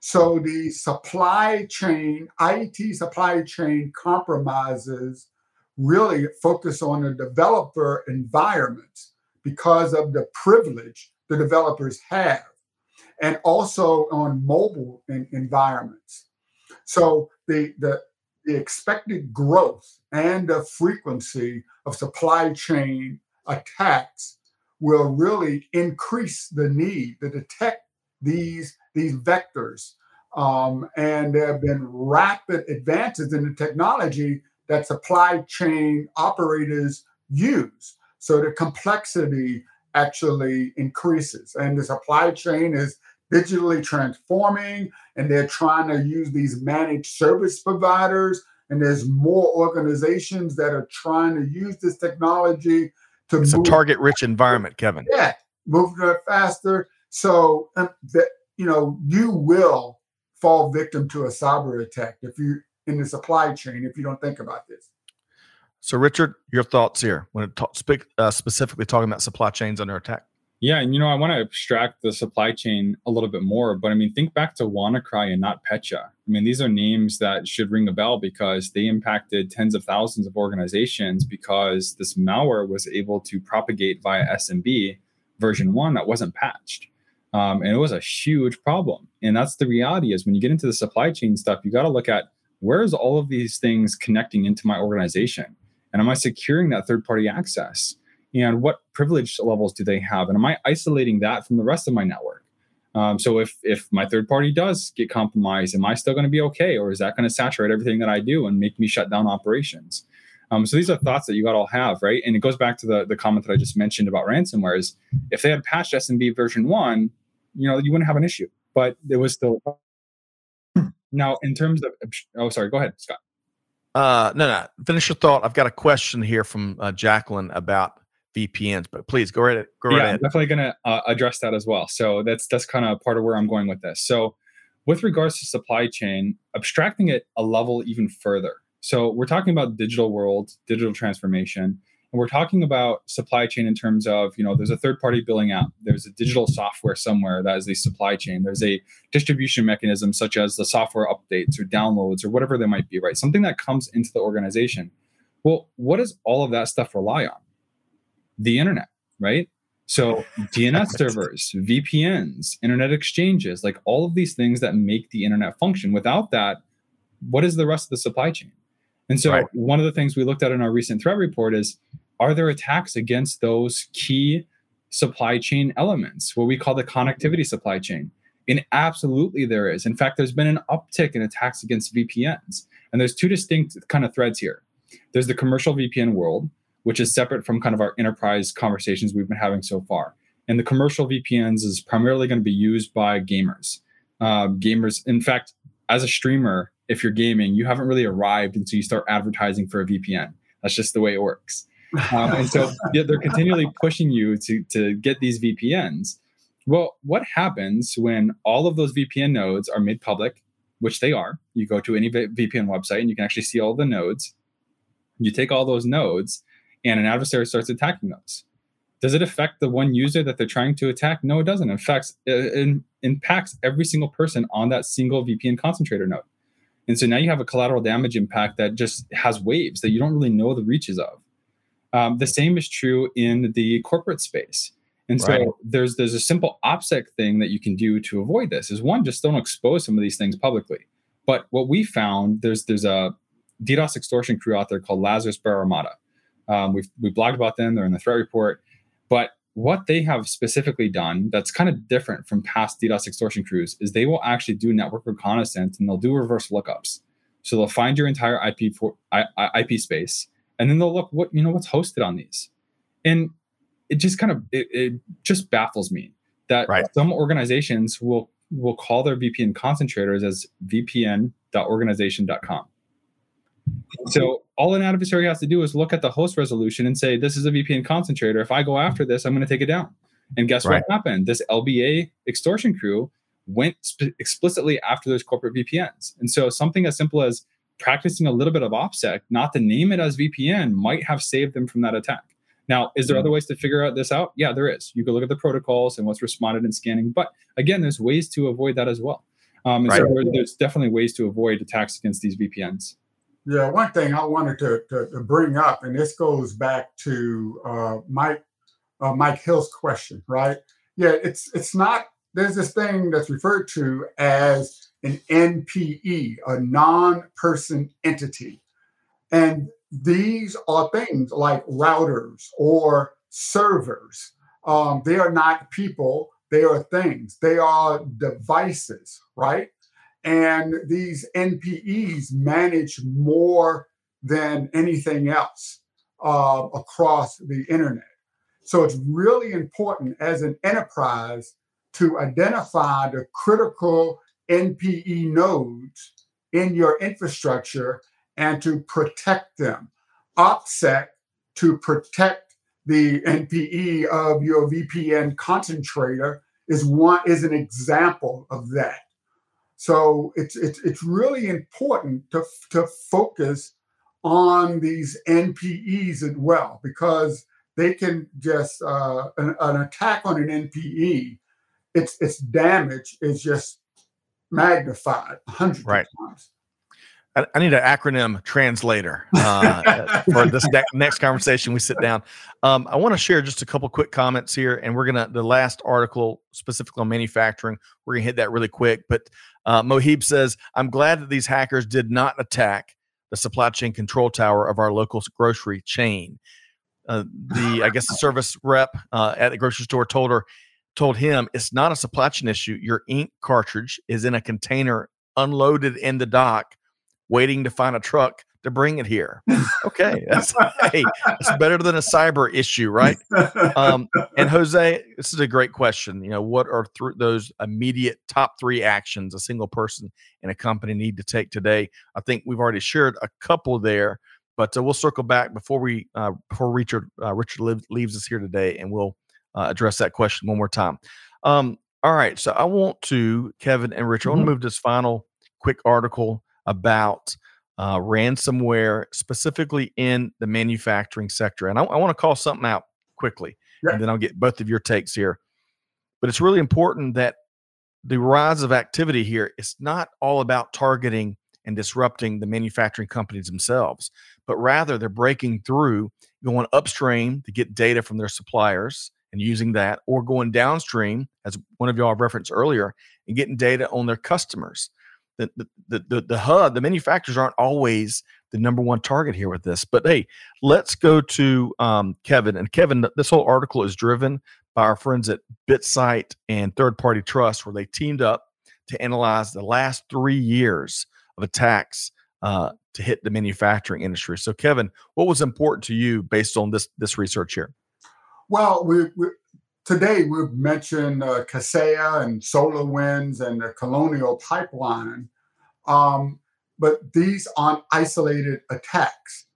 So the supply chain, IT supply chain compromises really focus on the developer environment because of the privilege the developers have, and also on mobile environments. So the, the, the expected growth and the frequency of supply chain attacks will really increase the need to detect these, these vectors. Um, and there have been rapid advances in the technology that supply chain operators use. So the complexity actually increases, and the supply chain is digitally transforming, and they're trying to use these managed service providers. And there's more organizations that are trying to use this technology to it's move, a target rich environment, Kevin. Yeah, move faster. So um, that you know you will fall victim to a cyber attack if you in the supply chain if you don't think about this. So, Richard, your thoughts here when it ta- speak, uh, specifically talking about supply chains under attack? Yeah, and you know, I want to abstract the supply chain a little bit more, but I mean, think back to WannaCry and NotPetya. I mean, these are names that should ring a bell because they impacted tens of thousands of organizations because this malware was able to propagate via SMB version one that wasn't patched. Um, and it was a huge problem. And that's the reality is when you get into the supply chain stuff, you got to look at where's all of these things connecting into my organization? And am I securing that third party access? and what privilege levels do they have and am i isolating that from the rest of my network um, so if if my third party does get compromised am i still going to be okay? Or is that going to saturate everything that i do and make me shut down operations? Um, so these are thoughts that you got to all have right? And it goes back to the, the comment that i just mentioned about ransomware is if they had patched smb version 1 you know you wouldn't have an issue but it was still now in terms of oh sorry go ahead scott. Uh no no finish your thought. I've got a question here from uh, jacqueline about VPNs. But please go right, go right yeah, ahead. I'm definitely going to uh, address that as well. So that's that's kind of part of where I'm going with this. So with regards to supply chain, abstracting it a level even further, So we're talking about digital world, digital transformation, and we're talking about supply chain in terms of, you know, there's a third party billing app, there's a digital software somewhere that is the supply chain, there's a distribution mechanism such as the software updates or downloads or whatever they might be, right? Something that comes into the organization. Well, what does all of that stuff rely on? The internet, right? So DNS servers, VPNs, internet exchanges, like all of these things that make the internet function. Without that, what is the rest of the supply chain? And so right. one of the things we looked at in our recent threat report is are there attacks against those key supply chain elements, what we call the connectivity supply chain? And absolutely there is. In fact, there's been an uptick in attacks against VPNs. And there's two distinct kind of threads here. There's the commercial VPN world, which is separate from kind of our enterprise conversations we've been having so far. And the commercial VPNs is primarily going to be used by gamers. Uh, gamers, in fact, as a streamer, if you're gaming, you haven't really arrived until you start advertising for a VPN. That's just the way it works. Um, and so they're continually pushing you to, to get these VPNs. Well, what happens when all of those VPN nodes are made public, which they are? You go to any VPN website and you can actually see all the nodes. You take all those nodes and an adversary starts attacking those. Does it affect the one user that they're trying to attack? No, it doesn't. In fact, it impacts every single person on that single VPN concentrator node. And so now you have a collateral damage impact that just has waves that you don't really know the reaches of. Um, the same is true in the corporate space. And so right. there's there's a simple OPSEC thing that you can do to avoid this. Is one, just don't expose some of these things publicly. But what we found, there's there's a DDoS extortion crew out there called Lazarus Bear Armada. Um, we've we blogged about them. They're in the threat report. But what they have specifically done that's kind of different from past DDoS extortion crews is they will actually do network reconnaissance and they'll do reverse lookups. So they'll find your entire IP for, IP space, and then they'll look what you know what's hosted on these, and it just kind of it, it just baffles me that right. some organizations will will call their VPN concentrators as vpn.organization.com. So all an adversary has to do is look at the host resolution and say, this is a VPN concentrator. If I go after this, I'm going to take it down. And guess right. what happened? This LBA extortion crew went sp- explicitly after those corporate VPNs. And so something as simple as practicing a little bit of OPSEC, not to name it as VPN, might have saved them from that attack. Now, is there mm-hmm. other ways to figure out this out? Yeah, there is. You can look at the protocols and what's responded and scanning. But again, there's ways to avoid that as well. Um, and right. so there's definitely ways to avoid attacks against these VPNs. Yeah, one thing I wanted to, to, to bring up, and this goes back to uh, Mike uh, Mike Hill's question, right? Yeah, it's it's not. There's this thing that's referred to as an NPE, a non-person entity, and these are things like routers or servers. Um, they are not people; they are things. They are devices, right? And these NPEs manage more than anything else uh, across the internet. So it's really important as an enterprise to identify the critical NPE nodes in your infrastructure and to protect them. OPSEC to protect the NPE of your VPN concentrator is one is an example of that. So it's it's it's really important to to focus on these NPEs as well because they can just uh, an, an attack on an NPE, its its damage is just magnified a hundred right. times. I, I need an acronym translator uh, for this ne- next conversation. We sit down. Um, I want to share just a couple quick comments here, and we're gonna the last article specifically on manufacturing. We're gonna hit that really quick. But uh, Mohib says, "I'm glad that these hackers did not attack the supply chain control tower of our local grocery chain." Uh, the I guess the service rep uh, at the grocery store told her told him it's not a supply chain issue. Your ink cartridge is in a container unloaded in the dock waiting to find a truck to bring it here. Okay, that's hey, it's better than a cyber issue, right? Um, and Jose, this is a great question. You know, what are th- those immediate top three actions a single person in a company need to take today? I think we've already shared a couple there, but uh, we'll circle back before we uh, before Richard uh, Richard live, leaves us here today, and we'll uh, address that question one more time. Um, all right, so I want to Kevin and Richard. Mm-hmm. I want to move to this final quick article about uh, ransomware, specifically in the manufacturing sector. And I, I want to call something out quickly, yeah. and then I'll get both of your takes here. But it's really important that the rise of activity here is not all about targeting and disrupting the manufacturing companies themselves, but rather they're breaking through, going upstream to get data from their suppliers and using that, or going downstream, as one of y'all referenced earlier, and getting data on their customers. The, the, the, the hub, the manufacturers aren't always the number one target here with this. But hey, let's go to um, Kevin. And Kevin, this whole article is driven by our friends at BitSight and Third Party Trust, where they teamed up to analyze the last three years of attacks uh, to hit the manufacturing industry. So, Kevin, what was important to you based on this this research here? Well, we, we today we've mentioned uh, Kaseya and SolarWinds and the Colonial Pipeline, um, but these aren't isolated attacks.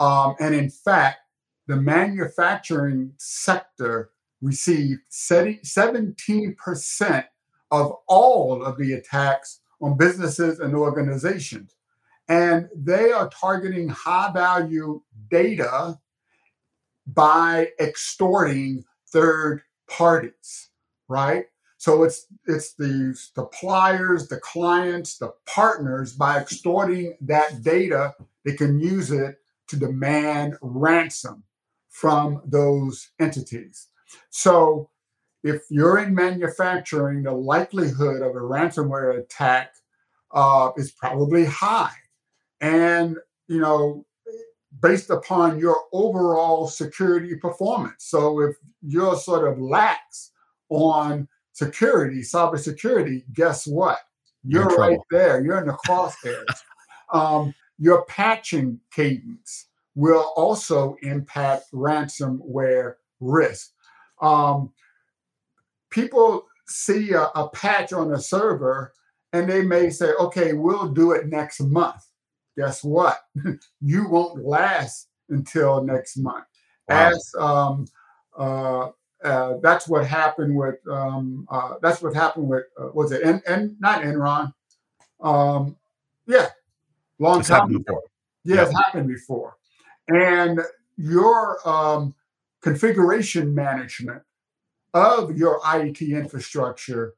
Um, and in fact, the manufacturing sector received 17% of all of the attacks on businesses and organizations. And they are targeting high value data by extorting third parties, right? So it's it's the suppliers, the clients, the partners by extorting that data, they can use it to demand ransom from those entities. So if you're in manufacturing, the likelihood of a ransomware attack uh, is probably high. And, you know, based upon your overall security performance. So if you're sort of lax on security, cybersecurity, guess what? You're, you're right there. You're in the crosshairs. um, your patching cadence will also impact ransomware risk. Um, people see a, a patch on a server and they may say, okay, we'll do it next month. Guess what? you won't last until next month. Wow. As um, uh, uh, that's what happened with um, uh, that's what happened with uh, was it and and not Enron, um, yeah, long it's time before. Yeah, yeah, it's happened before, and your um, configuration management of your IT infrastructure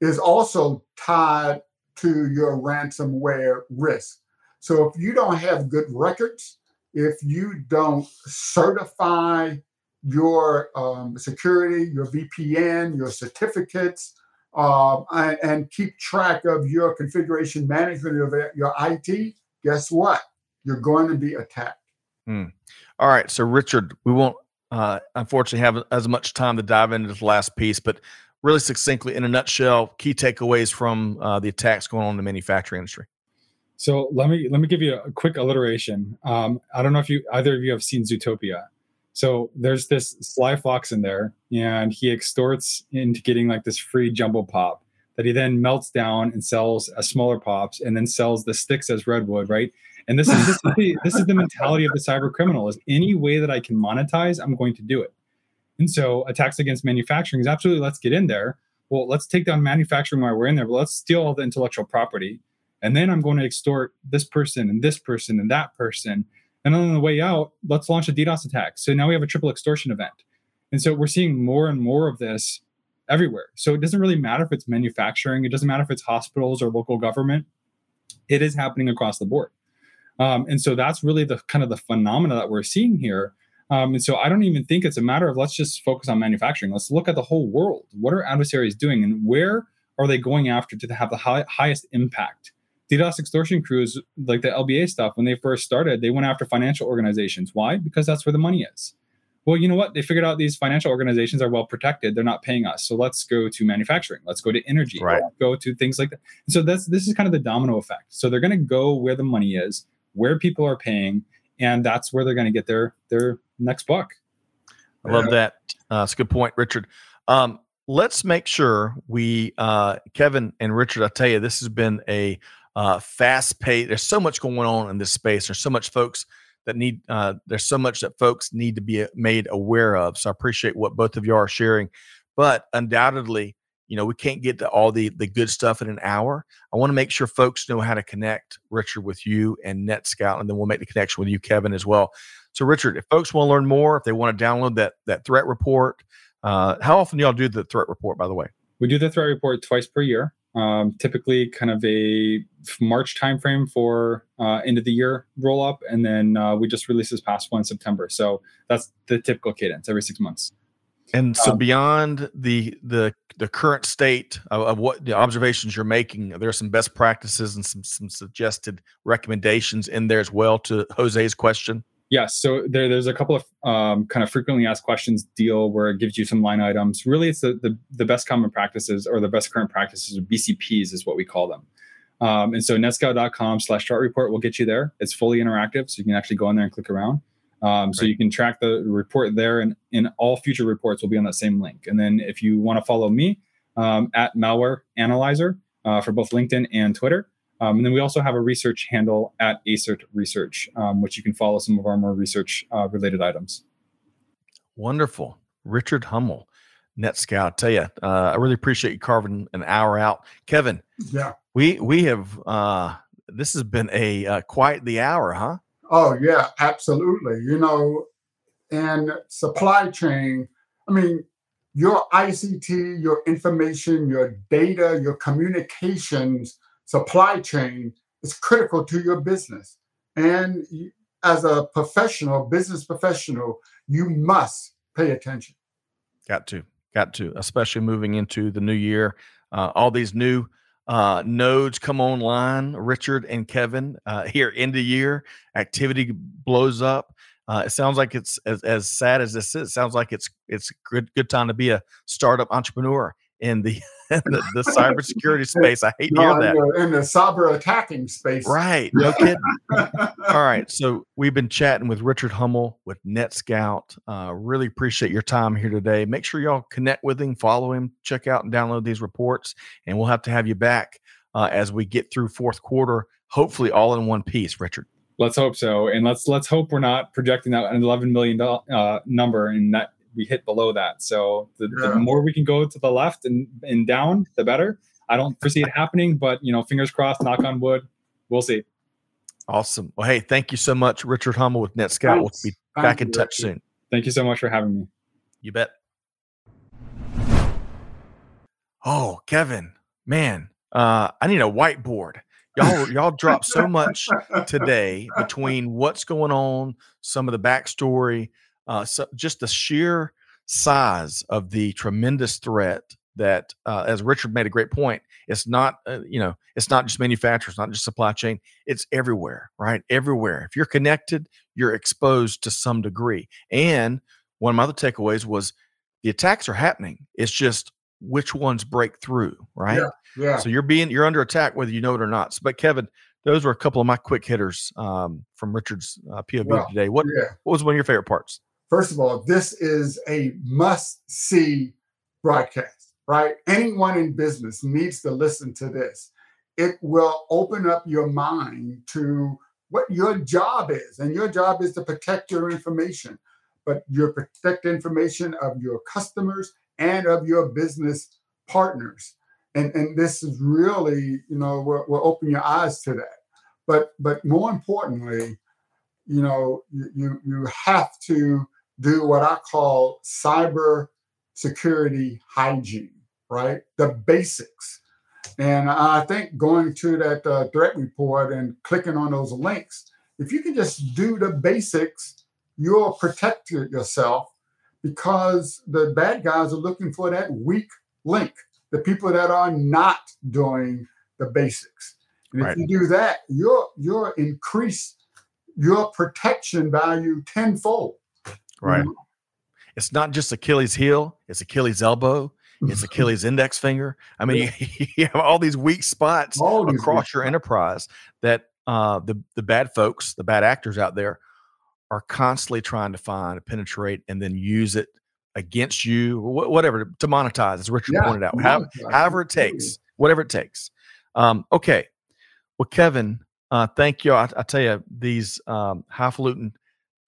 is also tied to your ransomware risk. So if you don't have good records, if you don't certify your um, security, your VPN, your certificates, uh, and, and, keep track of your configuration management of your IT, guess what? You're going to be attacked. Hmm. All right. So, Richard, we won't uh, unfortunately have as much time to dive into this last piece, but really succinctly, in a nutshell, key takeaways from uh, the attacks going on in the manufacturing industry. So let me let me give you a quick alliteration. Um, I don't know if you either of you have seen Zootopia. So there's this sly fox in there, and he extorts into getting like this free jumbo pop that he then melts down and sells as smaller pops, and then sells the sticks as redwood, right? And this is this is, the, this is the mentality of the cyber criminal: is any way that I can monetize, I'm going to do it. And so attacks against manufacturing is absolutely let's get in there. Well, let's take down manufacturing while we're in there, but let's steal all the intellectual property. And then I'm going to extort this person and this person and that person. And on the way out, let's launch a DDoS attack. So now we have a triple extortion event. And so we're seeing more and more of this everywhere. So it doesn't really matter if it's manufacturing, it doesn't matter if it's hospitals or local government. It is happening across the board. Um, and so that's really the kind of the phenomena that we're seeing here. Um, and so I don't even think it's a matter of let's just focus on manufacturing. Let's look at the whole world. What are adversaries doing and where are they going after to have the high, highest impact? DDoS extortion crews, like the LBA stuff, when they first started, they went after financial organizations. Why? Because that's where the money is. Well, you know what? They figured out these financial organizations are well protected. They're not paying us. So let's go to manufacturing. Let's go to energy. Right. Go to things like that. And so that's this is kind of the domino effect. So they're going to go where the money is, where people are paying, and that's where they're going to get their their next buck. I love that. Uh, that's a good point, Richard. Um, let's make sure we, uh, Kevin and Richard, I tell you, this has been a uh, fast paced. There's so much going on in this space. There's so much folks that need. Uh, there's so much that folks need to be uh, made aware of. So I appreciate what both of you are sharing. But undoubtedly, you know we can't get to all the the good stuff in an hour i want to make sure folks know how to connect richard with you and netscout and then we'll make the connection with you kevin as well so richard if folks want to learn more if they want to download that that threat report uh, how often do y'all do the threat report by the way we do the threat report twice per year um, typically kind of a march timeframe for uh, end of the year roll up and then uh, we just released this past one in september so that's the typical cadence every six months and so um, beyond the the the current state of, of, what the observations you're making, there are some best practices and some some suggested recommendations in there as well to Jose's question. Yes, so there, there's a couple of um, kind of frequently asked questions deal where it gives you some line items. Really, it's the, the, the best common practices or the best current practices, or BCPs is what we call them. Um, and so netscout.com slash chart report will get you there. It's fully interactive, so you can actually go in there and click around. Um, so you can track the report there, and in all future reports will be on that same link. And then if you want to follow me um, at Malware Analyzer uh, for both LinkedIn and Twitter, um, and then we also have a research handle at ASERT Research, um, which you can follow some of our more research uh, related items. Wonderful, Richard Hummel, NetScout. I tell you, uh, I really appreciate you carving an hour out, Kevin. Yeah, we we have. Uh, this has been a uh, quite the hour, huh? Oh, yeah, absolutely. You know, and supply chain, I mean, your ICT, your information, your data, your communications supply chain is critical to your business. And as a professional, business professional, you must pay attention. Got to, got to, especially moving into the new year. Uh, all these new uh, nodes come online, Richard and Kevin, uh, here end of year. Activity blows up. Uh, it sounds like it's as, as sad as this is. It sounds like it's it's good good time to be a startup entrepreneur in the the, the cybersecurity space. I hate to hear that. In the, in the cyber attacking space. Right. No kidding. All right. So we've been chatting with Richard Hummel with NetScout. Uh, really appreciate your time here today. Make sure y'all connect with him, follow him, check out and download these reports, and we'll have to have you back uh, as we get through fourth quarter, hopefully all in one piece, Richard. Let's hope so, and let's let's hope we're not projecting that an 11 million uh, number and that we hit below that. So the, yeah. the more we can go to the left and, and down, the better. I don't foresee it happening, but you know, fingers crossed, knock on wood. We'll see. Awesome. Well, hey, thank you so much, Richard Hummel with NetScout. We'll be Thank back in touch soon. Thank you so much for having me. You bet. Oh, Kevin, man, uh, I need a whiteboard. Y'all, y'all dropped so much today between what's going on, some of the backstory, uh, so just the sheer size of the tremendous threat that, uh, as Richard made a great point, it's not uh, you know it's not just manufacturers, not just supply chain. It's everywhere, right? Everywhere. If you're connected, you're exposed to some degree. And one of my other takeaways was the attacks are happening. It's just which ones break through, right? Yeah. yeah. So you're being you're under attack whether you know it or not. So, but Kevin, those were a couple of my quick hitters um, from Richard's uh, POV well, today. What yeah. what was one of your favorite parts? First of all, this is a must see broadcast, right? Anyone in business needs to listen to this. It will open up your mind to what your job is. And your job is to protect your information, but you protect information of your customers and of your business partners. And, and this is really, you know, will, will open your eyes to that. But but more importantly, you know, you you have to do what I call cyber security hygiene, right? The basics. And I think going to that uh, threat report and clicking on those links, if you can just do the basics, you'll protect yourself because the bad guys are looking for that weak link, the people that are not doing the basics. And right. if you do that, you'll you'll increase your protection value tenfold. Right. Mm-hmm. It's not just Achilles heel, it's Achilles elbow, it's Achilles index finger. I mean, yeah. you, you, have all these weak spots all across your enterprise that uh, the the bad folks, the bad actors out there, are constantly trying to find, penetrate, and then use it against you, wh- whatever to monetize, as Richard yeah, pointed out. How, however it takes, whatever it takes. Um, okay. Well, Kevin, uh, thank you. I, I, tell you, these um, highfalutin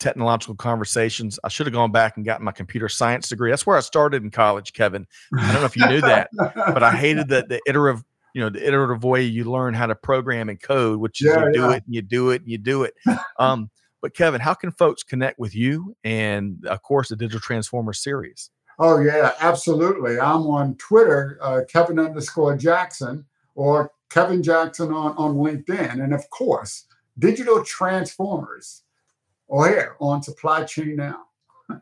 technological conversations. I should have gone back and gotten my computer science degree. That's where I started in college, Kevin. I don't know if you knew that, but I hated the the iterative, you know, the iterative way you learn how to program and code, which is yeah, you do yeah. it and you do it and you do it. Um, but Kevin, how can folks connect with you and of course the Digital Transformer series? Oh yeah, absolutely. I'm on Twitter, uh, Kevin underscore Jackson, or Kevin Jackson on on LinkedIn, and of course, Digital Transformers Oh, here on Supply Chain Now.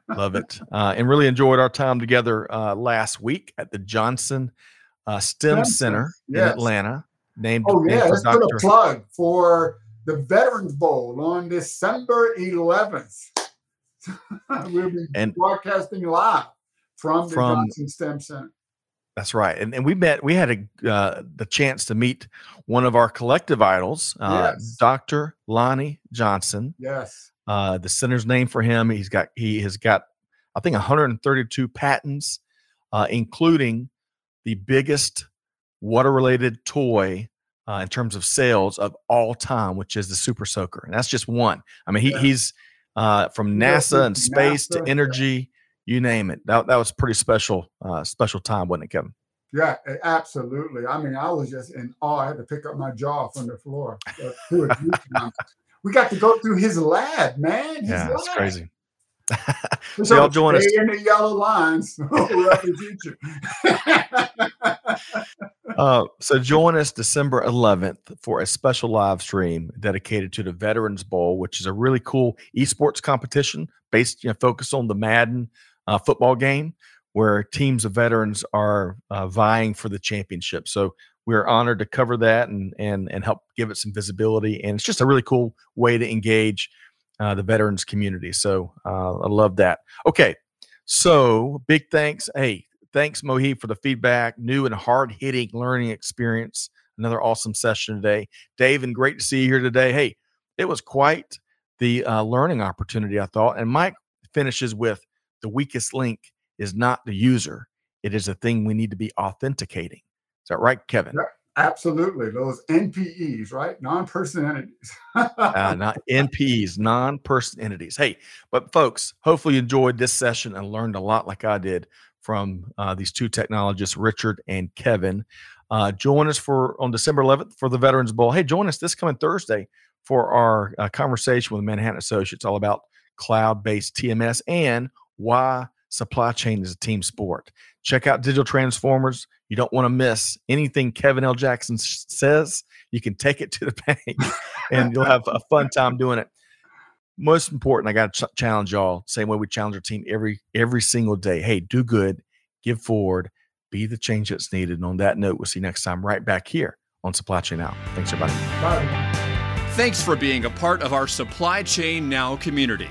Love it. Uh, and really enjoyed our time together uh, last week at the Johnson uh, STEM Center yes. in Atlanta. Named, oh, yeah. Let's Dr. put a plug for the Veterans Bowl on December 11th. we'll be and broadcasting live from the from, Johnson STEM Center. That's right, and and we met. We had a uh, the chance to meet one of our collective idols, uh, yes. Dr. Lonnie Johnson. Yes, uh, the center's name for him. He's got he has got I think 132 patents, uh, including the biggest water related toy uh, in terms of sales of all time, which is the Super Soaker, and that's just one. I mean, he, yeah. he's uh, from NASA and space NASA, to energy, yeah. you name it. That that was pretty special uh, special time, wasn't it, Kevin? Yeah, absolutely. I mean, I was just in awe. I had to pick up my jaw from the floor. We got to go through his lab, man. His yeah, lab. it's crazy. so y'all join us in the yellow lines. uh, so join us December 11th for a special live stream dedicated to the Veterans Bowl, which is a really cool esports competition based, you know, focused on the Madden uh, football game, where teams of veterans are uh, vying for the championship. So we're honored to cover that and and and help give it some visibility. And it's just a really cool way to engage uh, the veterans community. So uh, I love that. Okay, so big thanks. Hey, thanks Mohib for the feedback. New and hard hitting learning experience. Another awesome session today, Dave. And great to see you here today. Hey, it was quite the uh, learning opportunity I thought. And Mike finishes with the weakest link is not the user. It is a thing we need to be authenticating. Is that right, Kevin? Yeah, absolutely. Those NPEs, right? Non-person entities. uh, not NPEs, non-person entities. Hey, but folks, hopefully you enjoyed this session and learned a lot like I did from uh, these two technologists, Richard and Kevin. Uh, join us for on December 11th for the Veterans Bowl. Hey, join us this coming Thursday for our uh, conversation with Manhattan Associates, all about cloud-based TMS and why supply chain is a team sport. Check out Digital Transformers. You don't want to miss anything Kevin L. Jackson says. You can take it to the bank and you'll have a fun time doing it. Most important, I got to ch- challenge y'all, same way we challenge our team every every single day. Hey, do good, give forward, be the change that's needed. And on that note, we'll see you next time right back here on Supply Chain Now. Thanks, everybody. Bye. Thanks for being a part of our Supply Chain Now community.